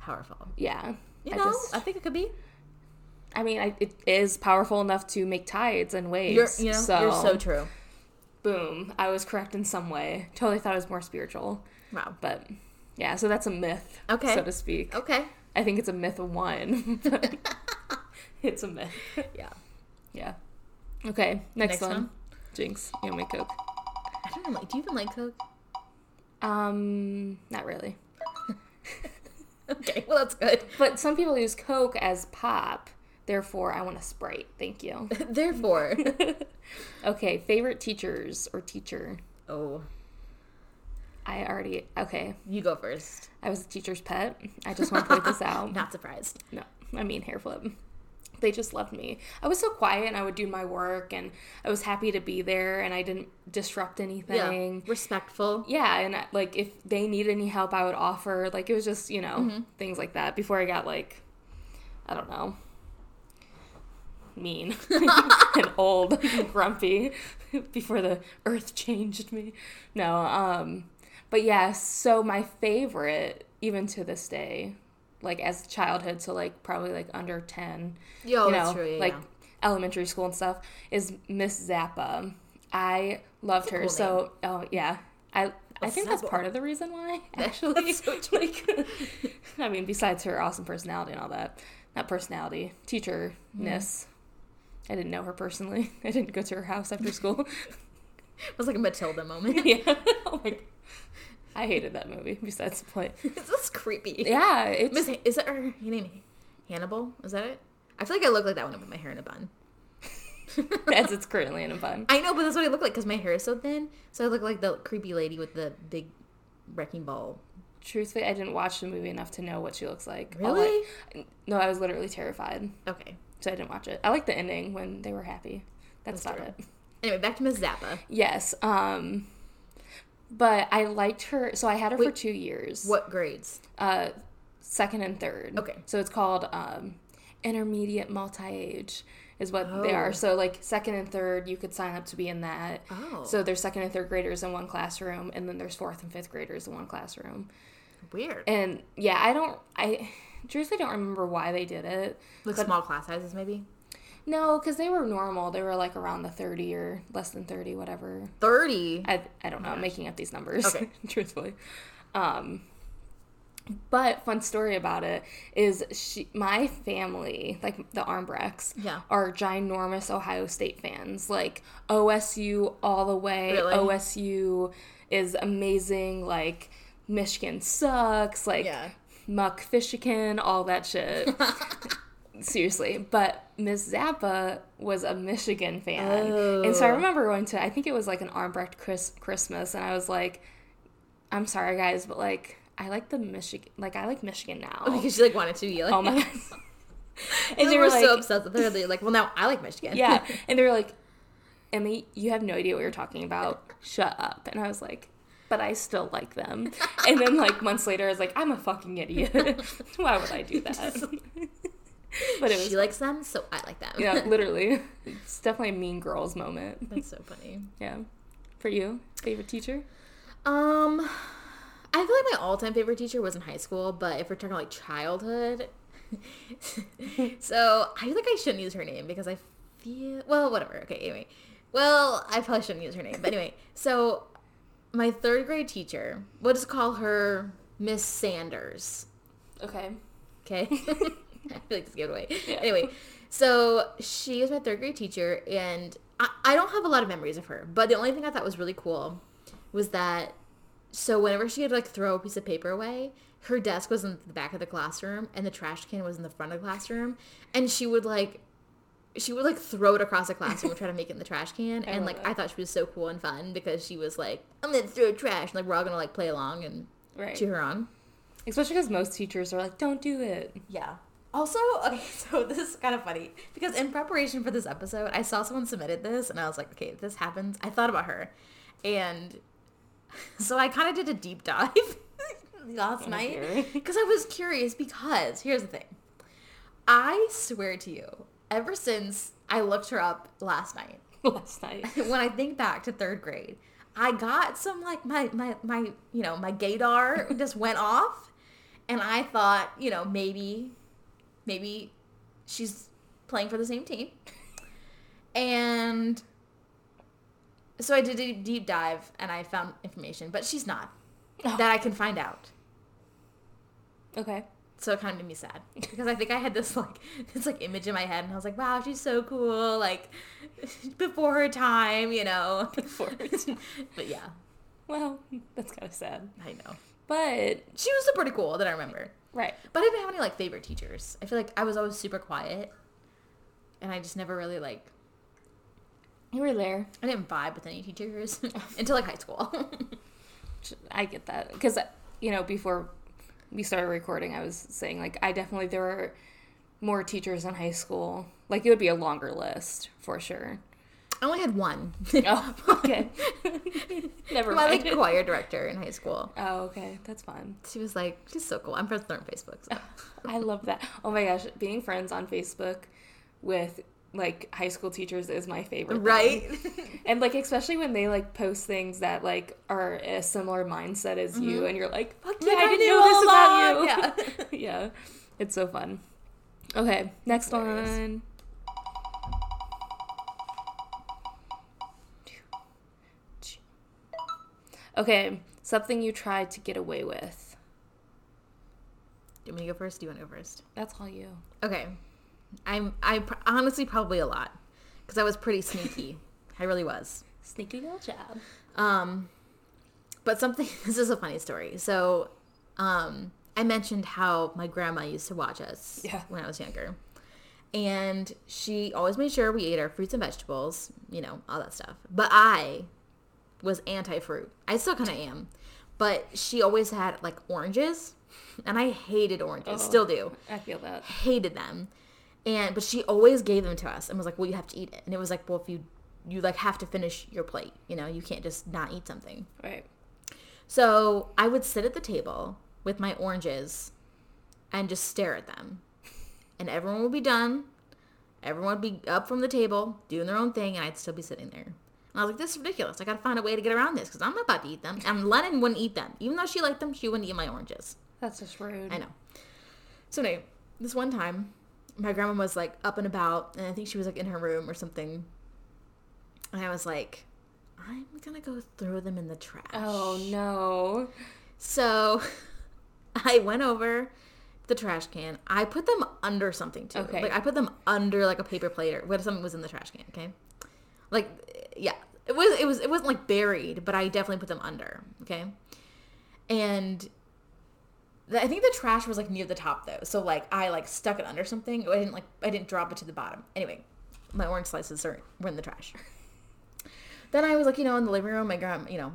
Powerful. yeah. You I know, just, I think it could be. I mean, I, it is powerful enough to make tides and You're, waves. you know, so, you're so true. boom, I was correct in some way. Totally thought it was more spiritual, Wow. but yeah. So that's a myth, Okay. so to speak. Okay. I think it's a myth of one. it's a myth. Yeah. Yeah. Okay, next, Next one. one. Jinx, you want me Coke? I don't know. Like, do you even like Coke? Um, not really. Okay. Well, that's good. But some people use Coke as pop. Therefore, I want a Sprite. Thank you. Therefore. Okay, favorite teachers or teacher. oh, I already okay. you go first. I was a teacher's pet. I just want to point this out. Not surprised. No, I mean hair flip. They just loved me. I was so quiet and I would do my work and I was happy to be there and I didn't disrupt anything. Yeah. Respectful. Yeah, and I- like if they needed any help, I would offer. Like it was just you know things like that. Before I got like, I don't know, mean and old, and grumpy. Before the earth changed me. No, um, but yeah. So my favorite, even to this day, like as childhood, so like probably like under ten, Yo, you that's know, true. Yeah, like yeah. elementary school and stuff, is Miss Zappa. I loved her. cool so, oh yeah, I I think that's part of the reason why. Actually, like, I mean, besides her awesome personality and all that, not personality, teacherness. Mm-hmm. I didn't know her personally. I didn't go to her house after school. It was like a Matilda moment. yeah, oh my, I hated that movie. Besides the point, That's creepy. yeah, it's Miss, is that her name? Hannibal? Is that it? I feel like I look like that when I put my hair in a bun. as it's currently in a bun. I know, but that's what I look like because my hair is so thin. So I look like the creepy lady with the big wrecking ball. Truthfully, I didn't watch the movie enough to know what she looks like. Really? I- no, I was literally terrified, Okay. so I didn't watch it. I like the ending when they were happy. That's, That's about true. it. Anyway, back to Miss Zappa. Yes. Um, but I liked her. So I had her for two years. What grades? Uh, second and third. Okay. So it's called um, intermediate multi-age is what they Oh. are. So like second and third, you could sign up to be in that. Oh. So there's second and third graders in one classroom, and then there's fourth and fifth graders in one classroom. Weird. And yeah, I don't. I truthfully don't remember why they did it. like small class sizes, maybe. No, because they were normal. They were like around the 30 or less than 30, whatever. 30. I, I don't know. I'm making up these numbers, Okay. truthfully. Um, but fun story about it is she, my family, like the Armbrechts, Yeah. are ginormous Ohio State fans. Like OSU all the way. Really? OSU is amazing. Like Michigan sucks. Like Yeah. Muck Fishikin, all that shit. Seriously, but Miss Zappa was a Michigan fan, and so I Oh. remember going to I think it was like an Armbrecht Chris, Christmas, and I was like, "I'm sorry guys, but like I like the Michigan, like I like Michigan now." Because she like wanted to be like. oh my god! and and they were so obsessed with her. They're like, well, now I like Michigan. yeah, and they were like, "Emmy, you have no idea what you're talking about. Shut up!" And I was like. But I still like them. And then, like, months later, I was like, I'm a fucking idiot. Why would I do that? but it was she likes them, so I like them. Yeah, literally. It's definitely a mean girls moment. That's so funny. Yeah. For you, favorite teacher? Um, I feel like my all-time favorite teacher was in high school, but if we're talking like childhood, so I feel like I shouldn't use her name because I feel well, whatever. Okay, anyway, well, I probably shouldn't use her name, but anyway, so my third grade teacher, we'll just call her Miss Sanders. Okay. Okay. I feel like this gave it away. Anyway, so she is my third grade teacher, and I, I don't have a lot of memories of her, but the only thing I thought was really cool was that so whenever she would like throw a piece of paper away, her desk was in the back of the classroom and the trash can was in the front of the classroom, and she would like she would like throw it across the classroom and try to make it in the trash can. and like it. I thought she was so cool and fun because she was like, I'm gonna throw trash and like we're all gonna like play along and Right. cheer her on. Especially because most teachers are like, don't do it. Yeah. Also, okay, so this is kind of funny because in preparation for this episode, I saw someone submitted this and I was like, okay, if this happens, I thought about her. And so I kind of did a deep dive last night because I was curious because here's the thing. I swear to you, ever since I looked her up last night, Last night. when I think back to third grade, I got some like my my my you know my gaydar just went off, and I thought you know maybe maybe she's playing for the same team, and so I did a deep dive and I found information, but she's not oh. that I can find out. Okay. So it kind of made me sad because I think I had this like this like image in my head, and I was like, "Wow, she's so cool!" Like before her time, you know. Before her time. but yeah, Well, that's kind of sad. I know But, she was pretty cool that I remember. Right. But I didn't have any like favorite teachers. I feel like I was always super quiet, and I just never really like You were there. I didn't vibe with any teachers until like high school. I get that. Because, you know, before we started recording, I was saying, like, I definitely, there were more teachers in high school. Like, it would be a longer list, for sure. I only had one. Oh, okay. Never My mind. like choir director in high school. Oh, okay. That's fun. She was like, she's so cool. I'm friends with her on Facebook. So. I love that. Oh my gosh, being friends on Facebook with like high school teachers is my favorite. thing. Right? And like especially when they like post things that like are a similar mindset as you mm-hmm. and you're like, fuck yeah, I I didn't know this about you. Yeah. It's so fun. Okay, next one. Okay, something you tried to get away with. Do you want me to go first? Do you want to go first? That's all you. Okay. I'm I pr- honestly probably a lot because I was pretty sneaky. I really was. Sneaky little job. Um, but something. This is a funny story. So, um, I mentioned how my grandma used to watch us Yeah. when I was younger, and she always made sure we ate our fruits and vegetables. You know, all that stuff. But I was anti-fruit. I still kind of am. But she always had like oranges, and I hated oranges. Oh. Still do I feel that. hated them and but she always gave them to us and was like well you have to eat it and it was like well if you you like have to finish your plate you know you can't just not eat something Right. so i would sit at the table with my oranges and just stare at them and everyone would be done everyone would be up from the table doing their own thing and i'd still be sitting there and i was like this is ridiculous i gotta find a way to get around this because i'm not about to eat them and lennon wouldn't eat them even though she liked them she wouldn't eat my oranges That's just rude. I know. So anyway, this one time, my grandma was like up and about, and I think she was like in her room or something. And I was like, I'm gonna go throw them in the trash. Oh no. So I went over the trash can. I put them under something too. Okay. Like I put them under like a paper plate or what something was in the trash can. Okay. Like yeah, it was it was it wasn't like buried, but I definitely put them under. Okay. And I think the trash was like near the top though, so like I like stuck it under something. I didn't like I didn't drop it to the bottom. Anyway, my orange slices are were in the trash. Then I was like, you know, in the living room, my grandma, you know,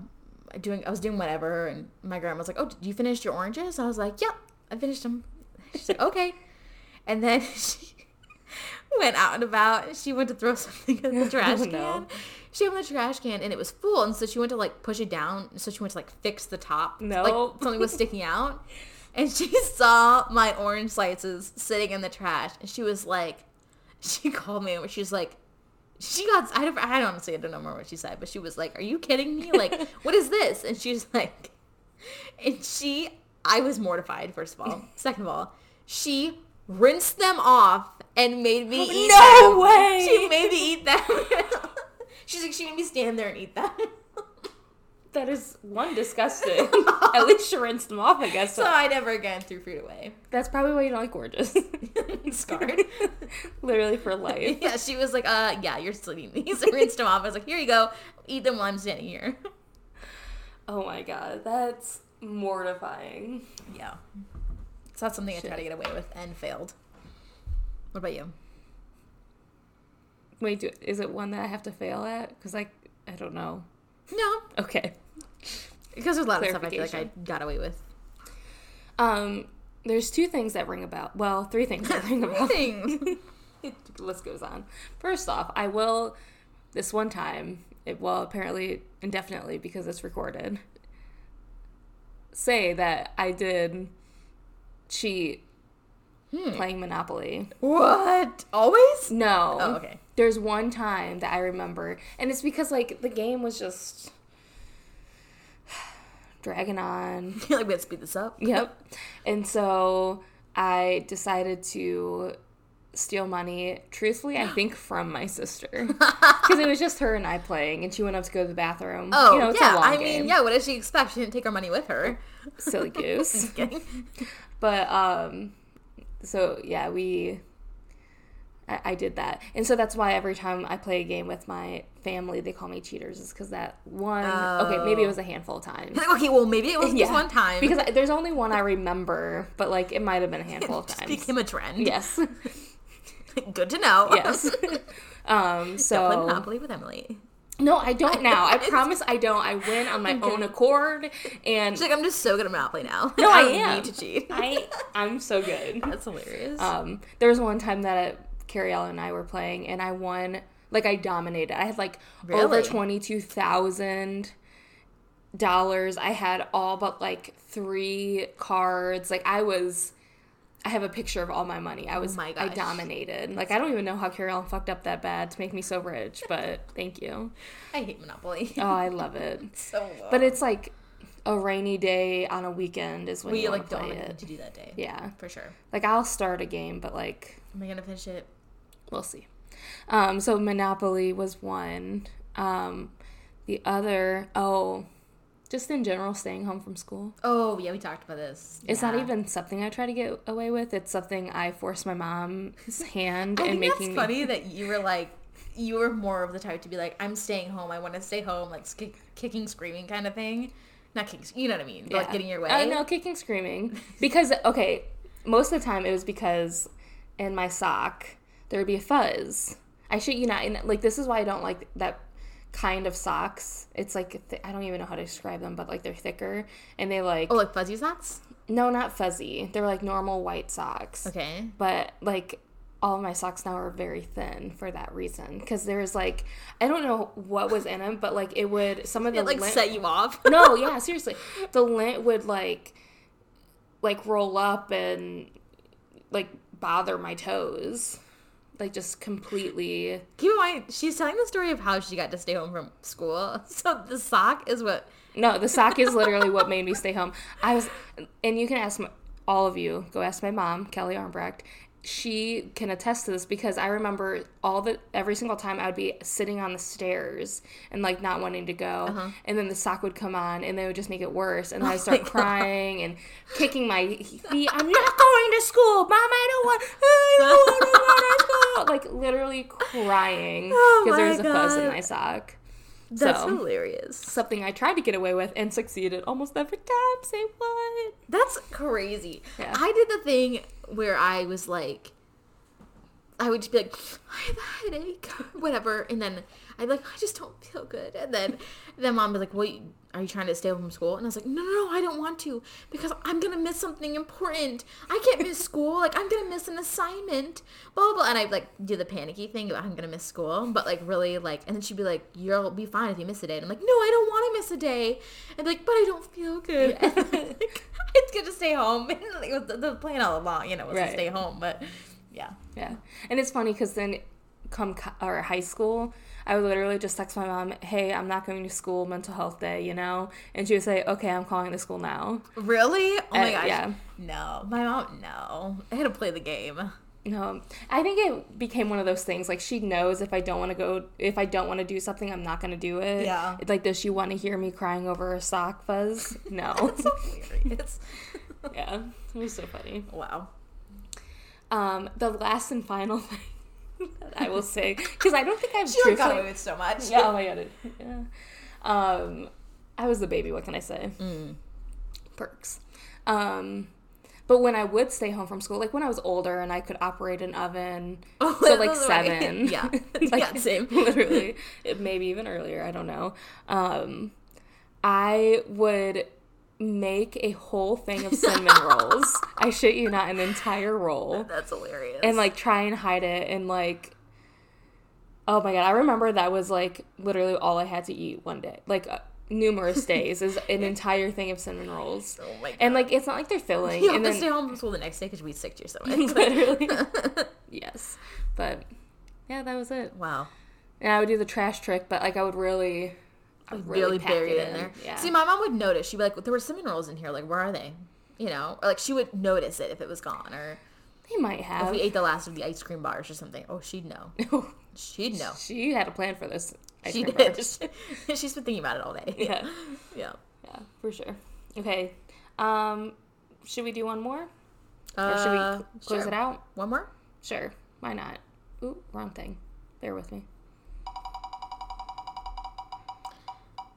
doing I was doing whatever, and my grandma was like, "Oh, did you finish your oranges?" I was like, "Yep, I finished them." She's like, "Okay," and then she went out and about. She went to throw something in the oh, trash Oh, can. no. She opened the trash can and it was full, and so she went to like push it down. So she went to like fix the top. No. like something was sticking out, and she saw my orange slices sitting in the trash, and she was like, she called me and she was like. She got. I don't. I honestly I don't remember what she said, but she was like, "Are you kidding me? Like, what is this?" And she's like, and she, I was mortified. First of all, second of all, she rinsed them off and made me eat No them. way! She made me eat them. She's like, she made me stand there and eat them. That is one disgusting. At least she rinsed them off, I guess. so I never again threw fruit away. That's probably why you don't like gorgeous. Scarred. Literally for life. yeah, she was like, uh, yeah, you're still eating these. I rinsed them off. I was like, here you go. Eat them while I'm standing here. Oh my god, that's mortifying. Yeah. It's not something I tried to get away with and failed. What about you? Wait, do, is it one that I have to fail at? Because I, I don't know. No, Okay. because there's a lot of stuff I feel like I got away with. Um, there's two things that ring about. Well, three things that ring about. Things. the list goes on. First off, I will this one time. It well apparently indefinitely because it's recorded. Say that I did cheat playing Monopoly. what? Always? No. Oh, okay. There's one time that I remember, and it's because like the game was just dragging on. like, we have to speed this up. Yep. And so I decided to steal money, truthfully, I think from my sister. Because it was just her and I playing, and she went up to go to the bathroom. Oh, you know, it's yeah. a long I game. mean, yeah, what did she expect? She didn't take our money with her. Silly goose. But, um, so yeah, we. I, I did that. And so that's why every time I play a game with my family, they call me cheaters, is because that one. Okay, maybe it was a handful of times. Like, okay, well, maybe it was just one time. Because I, there's only one I remember, but like it might have been a handful of it times. became a trend. Yes. Good to know. yes. um, So. Don't Play Monopoly with Emily. No, I don't now. I promise I don't. I win on my own accord, and She's like, I'm just so good at Monopoly now. No, I don't am. need to cheat. I I'm so good. That's hilarious. Um, there was one time that Carrie Ellen and I were playing, and I won. Like I dominated. I had like over twenty two thousand dollars. I had all but like three cards. Like I was. I have a picture of all my money. I was. Oh I dominated. Like I don't even know how Carrie Ellen fucked up that bad to make me so rich, but thank you. I hate Monopoly. Oh, I love it. so But it's like a rainy day on a weekend is when we you like play have it. to do that day. Yeah, For sure. like I'll start a game, but like Am I gonna finish it? we'll see. Um, so Monopoly was one. Um, the other, oh, just in general, staying home from school. Oh yeah, we talked about this. It's Yeah. not even something I try to get away with. It's something I force my mom's hand I and making that's funny that you were like, you were more of the type to be like, I'm staying home. I want to stay home, like sk- kicking, screaming kind of thing. Not kicking, you know what I mean? But, Like getting your way. Uh, no, kicking, screaming. Because okay, most of the time it was because in my sock there would be a fuzz. I shit you not. And like this is why I don't like that kind of socks. It's like th- I don't even know how to describe them, but like they're thicker and they like Oh, like fuzzy socks. no, not fuzzy. They're like normal white socks. Okay. But like all of my socks now are very thin for that reason because there's like I don't know what was in them, but like it would some of the It like lint- set you off. no, yeah, seriously. The lint would like like roll up and like bother my toes. Like just completely Keep in mind, she's telling the story of how she got to stay home from school. So the sock is what. No, the sock is literally what made me stay home. I was and you can ask my, all of you, go ask my mom, Kelly Armbrecht. She can attest to this because I remember all the every single time I would be sitting on the stairs and like not wanting to go, uh-huh. and then the sock would come on and they would just make it worse, and oh I'd start God. crying and kicking my feet. I'm not going to school, mom. I don't want. I don't want to go to school. Like literally crying Oh because there my was a fuzz in my sock. That's So- hilarious. Something I tried to get away with and succeeded almost every time. Say what? That's crazy. Yeah. I did the thing where I was like, I would just be like, I have a headache, whatever, and then I'd be like, I just don't feel good, and then then mom was like, Wait, are you trying to stay home from school? And I was like, No, no, no, I don't want to because I'm gonna miss something important. I can't miss school. Like I'm gonna miss an assignment. Blah blah. blah. And I like do the panicky thing about I'm gonna miss school, but like really like, and then she'd be like, You'll be fine if you miss a day. And I'm like, No, I don't want to miss a day. And like, But I don't feel good. And, like, it's good to stay home. And like, the, the plan all along, you know, was Right. to stay home. But yeah, Yeah. And it's funny because then come co- or high school, I would literally just text my mom, "Hey, I'm not going to school, mental health day," you know, and she would say, "Okay, I'm calling the school now." Really? Oh my Uh, gosh. yeah. No, my mom. No, I had to play the game. No, I think it became one of those things. Like she knows if I don't want to go, if I don't want to do something, I'm not going to do it. Yeah. It's like, does she want to hear me crying over a sock fuzz? No. so hilarious. yeah, it was so funny. wow. Um, the last and final thing that I will say, because I don't think I've She got away with so much. Yeah, oh my god. it- Yeah. Um, I was the baby. What can I say? Mm. Perks. Um, but when I would stay home from school, like when I was older and I could operate an oven, Oh, so like seven, Yeah. like, Yeah, same. literally, maybe even earlier. I don't know. Um, I would make a whole thing of cinnamon rolls. I shit you not, an entire roll That's hilarious. and like try and hide it and like oh my god i remember that was like literally all i had to eat one day like uh, numerous days is an entire thing of cinnamon rolls oh my god. and like it's not like they're filling you have and to then stay home from school the next day because eat sick to your stomach. literally yes but yeah that was it wow. and i would do the trash trick but like i would really Really, bury it in there. yeah See, my mom would notice. She'd be like, "There were cinnamon rolls in here. Like, where are they?" You know, or like she would notice it if it was gone, or they might have. if we ate the last of the ice cream bars or something. Oh, she'd know. She'd know. she had a plan for this She did. She's been thinking about it all day. yeah Yeah. yeah for sure okay um should we do one more or should we Uh, close sure. it out One more. Sure, why not? Ooh, wrong thing. Bear with me.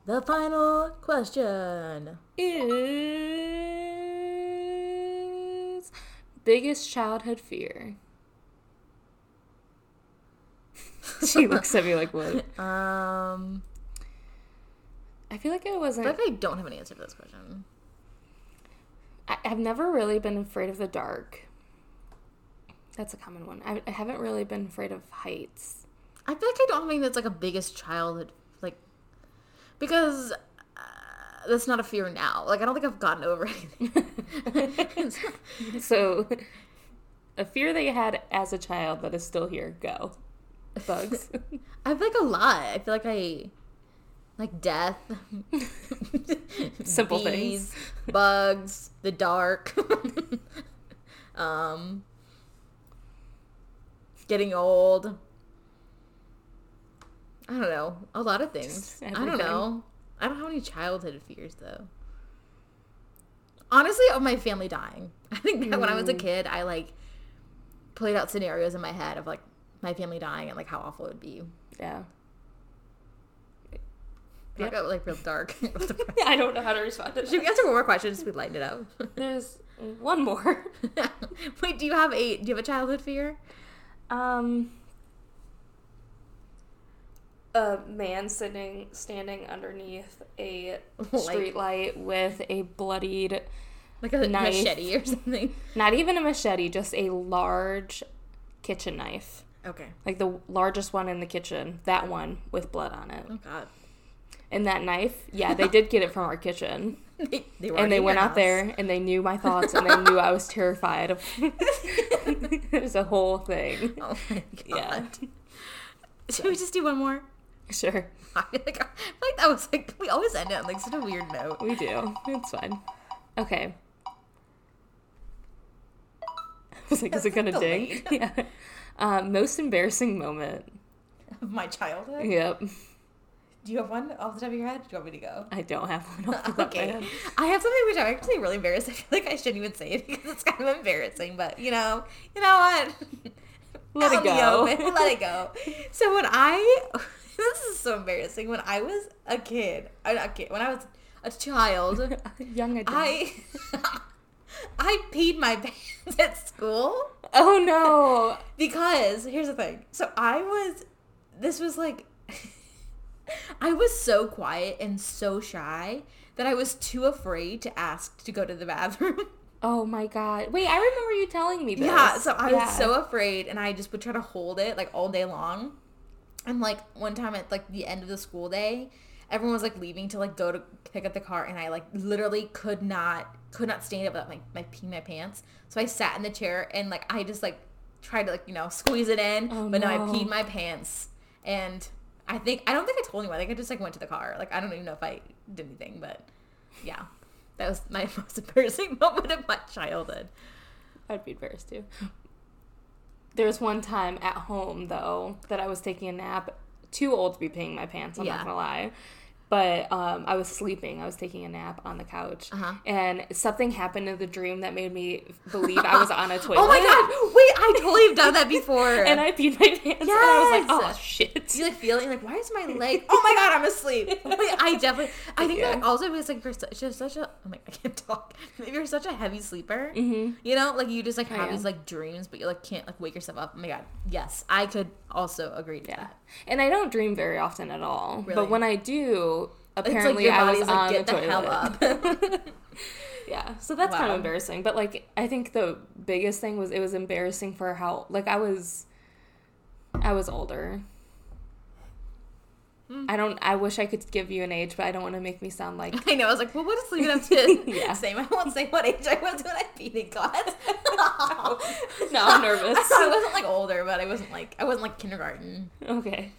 The final question. Is biggest childhood fear? she looks at me like what? Um, I feel like it I wasn't. feel like I don't have an answer for this question. I, I've never really been afraid of the dark. That's a common one. I, I haven't really been afraid of heights. I feel like I don't think that's like a biggest childhood because uh, that's not a fear now. Like I don't think I've gotten over anything. So, a fear that you had as a child that is still here. Go. Bugs. I feel like a lot. I feel like I like death, Simple bees, things. bugs, the dark, um, getting old. I don't know. A lot of things. I don't know. I don't have any childhood fears though. Honestly, of my family dying. I think that when I was a Mm. kid, I like played out scenarios in my head of like my family dying and like how awful it would be. Yeah. I got like real dark. I don't know how to respond to Should we answer one more question just to lighten it up? There's one more. Wait, do you have a do you have a childhood fear? Um, a man sitting standing underneath a street light with a bloodied, Like a Knife. machete or something? not even a machete, just a large kitchen knife. Okay. Like the largest one in the kitchen, that one with blood on it. Oh God. And that knife, yeah, they did get it from our kitchen. They, they were and they went your out there and they knew my thoughts and they knew I was terrified of it was a whole thing. Oh my God. Yeah. Should we just do one more? Sure. I feel like, I feel like that was like we always end it on like such a weird note. We do. It's fine. Okay. I was like, is it gonna ding? Yeah. Um, most embarrassing moment. Of my childhood. Yep. Do you have one off the top of your head? Do you want me to go? I don't have one off the top of my Okay. head. I have something which I'm actually really embarrassed. I feel like I shouldn't even say it because it's kind of embarrassing, but you know, you know what? Let it Out go. Let it go. So when I, this is so embarrassing. When I was a kid, not a kid, when I was a child, Young adult. I, I peed my pants at school Oh no. because here's the thing. So I was, this was like, I was so quiet and so shy that I was too afraid to ask to go to the bathroom. Oh my god. Wait, I remember you telling me this. Yeah, so I Yeah. was so afraid and I just would try to hold it like all day long. And like one time at like the end of the school day, everyone was like leaving to like go to pick up the car and I like literally could not could not stand up without like my peeing my pants. So I sat in the chair and like I just like tried to like you know squeeze it in, Oh, but no, I peed my pants, and I think I don't think I told anyone. I think I just like went to the car. Like I don't even know if I did anything, but yeah, that was my most embarrassing moment of my childhood. I'd be embarrassed too. There was one time at home though that I was taking a nap, too old to be peeing my pants. I'm Yeah. not gonna lie, but um, I was sleeping. I was taking a nap on the couch, Uh-huh. and something happened in the dream that made me believe I was on a toilet. Oh my god! Wait, I totally have done that before. And I peed my pants, and I was like, "Oh shit!" you like feel it, you're like, why is my leg? Oh my god, I'm asleep. Wait, I definitely. I think Yeah. that also because like you're such, just such a. Oh my, I can't talk. If you're such a heavy sleeper, Mhm. you know, like you just like have yeah. these like dreams, but you like can't like wake yourself up. Oh my god, yes, I could also agree to Yeah, that. And I don't dream very often at all. Really? But when I do, like apparently your I was like, on get the the hell up. Yeah, so that's kind of embarrassing. But like, I think the biggest thing was it was embarrassing for how like I was, I was older. Hmm. I don't. I wish I could give you an age, but I don't want to make me sound like. I know. I was like, well, what is leave it up to? Yeah. Same. I won't say what age I was when I peed in class. No, I'm nervous. I wasn't like older, but I wasn't like I wasn't like kindergarten. Okay,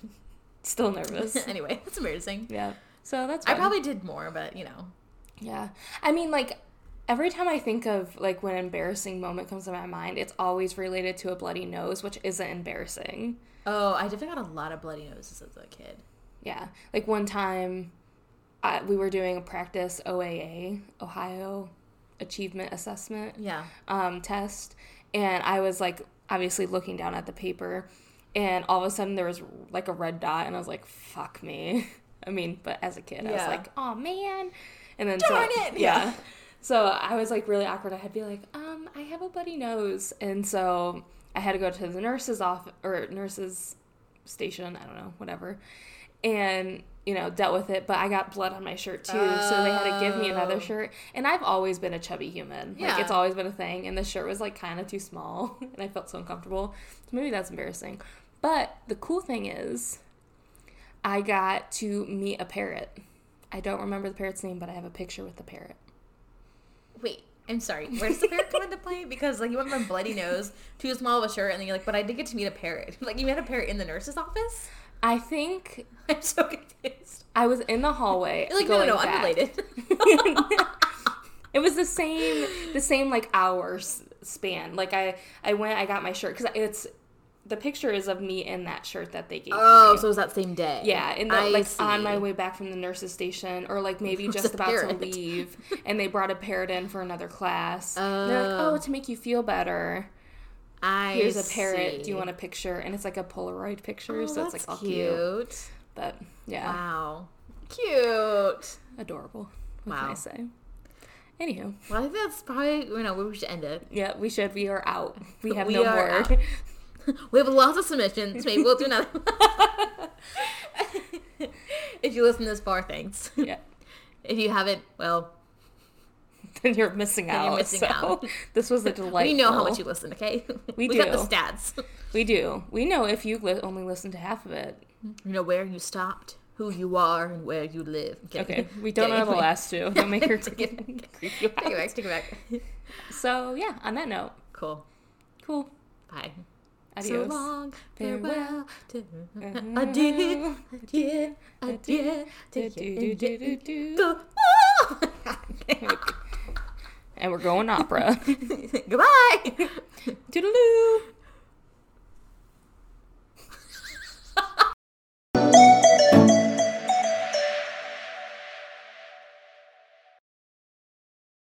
still nervous. anyway, that's embarrassing. yeah. So that's. I probably did more, but you know. Yeah. I mean, like, every time I think of, like, when an embarrassing moment comes to my mind, it's always related to a bloody nose, which isn't embarrassing. Oh, I definitely got a lot of bloody noses as a kid. Yeah. Like, one time, I, we were doing a practice OAA, Ohio Achievement Assessment Yeah. um, test, and I was, like, obviously looking down at the paper, and all of a sudden there was, like, a red dot, and I was like, fuck me. I mean, but as a kid, I was like, oh, man. And then Darn so, it! Yeah. Yeah. So I was like really awkward. I had to be like, um, I have a bloody nose, and so I had to go to the nurse's off or nurse's station. I don't know, whatever, and you know dealt with it. But I got blood on my shirt too, so they had to give me another Oh. shirt. And I've always been a chubby human. Like it's always been a thing. And the shirt was like kind of too small, and I felt so uncomfortable. So maybe that's embarrassing. But the cool thing is, I got to meet a parrot. I don't remember the parrot's name, but I have a picture with the parrot. Wait, I'm sorry. Where does the parrot come into play? Because like you went from bloody nose, too small of a shirt, and then you're like, but I did get to meet a parrot. Like you met a parrot in the nurse's office. I think I'm so confused. I was in the hallway. You're like, no, no, going no, back. unrelated. It was the same, the same like hours span. Like I, I went, I got my shirt because it's the picture is of me in that shirt that they gave oh, me. so it was that same day? Yeah, and like see. on my way back from the nurse's station, or like maybe just about to leave, and they brought a parrot in for another class. And they're like, Oh. "Oh, to make you feel better, I here's a parrot. Do you want a picture?" And it's like a Polaroid picture, Oh, so it's oh, like all cute. cute. But yeah, Wow, cute. adorable. What can Wow. I say? Anywho, Well, I think that's probably you know where we should end it. yeah, we should. We are out. We have We no more. We have lots of submissions. Maybe we'll do another. if you listen this far, thanks. yeah, If you haven't, well, then you're missing Then out. you're missing so out. This was a delight. we know how much you listen. Okay, We got the do. stats. We do. We know if you li- only listen to half of it. You know where you stopped, who you are, and where you live. Okay, we don't Okay, know the last two. Don't make her Take it- Take it back. Take it back. So yeah, on that note, Cool. cool. Bye. Adios. So long, farewell, to Mhm. adieu, adieu, adieu, Do, do, do, do, do, do. Go. And we're going opera. Goodbye. Toodaloo.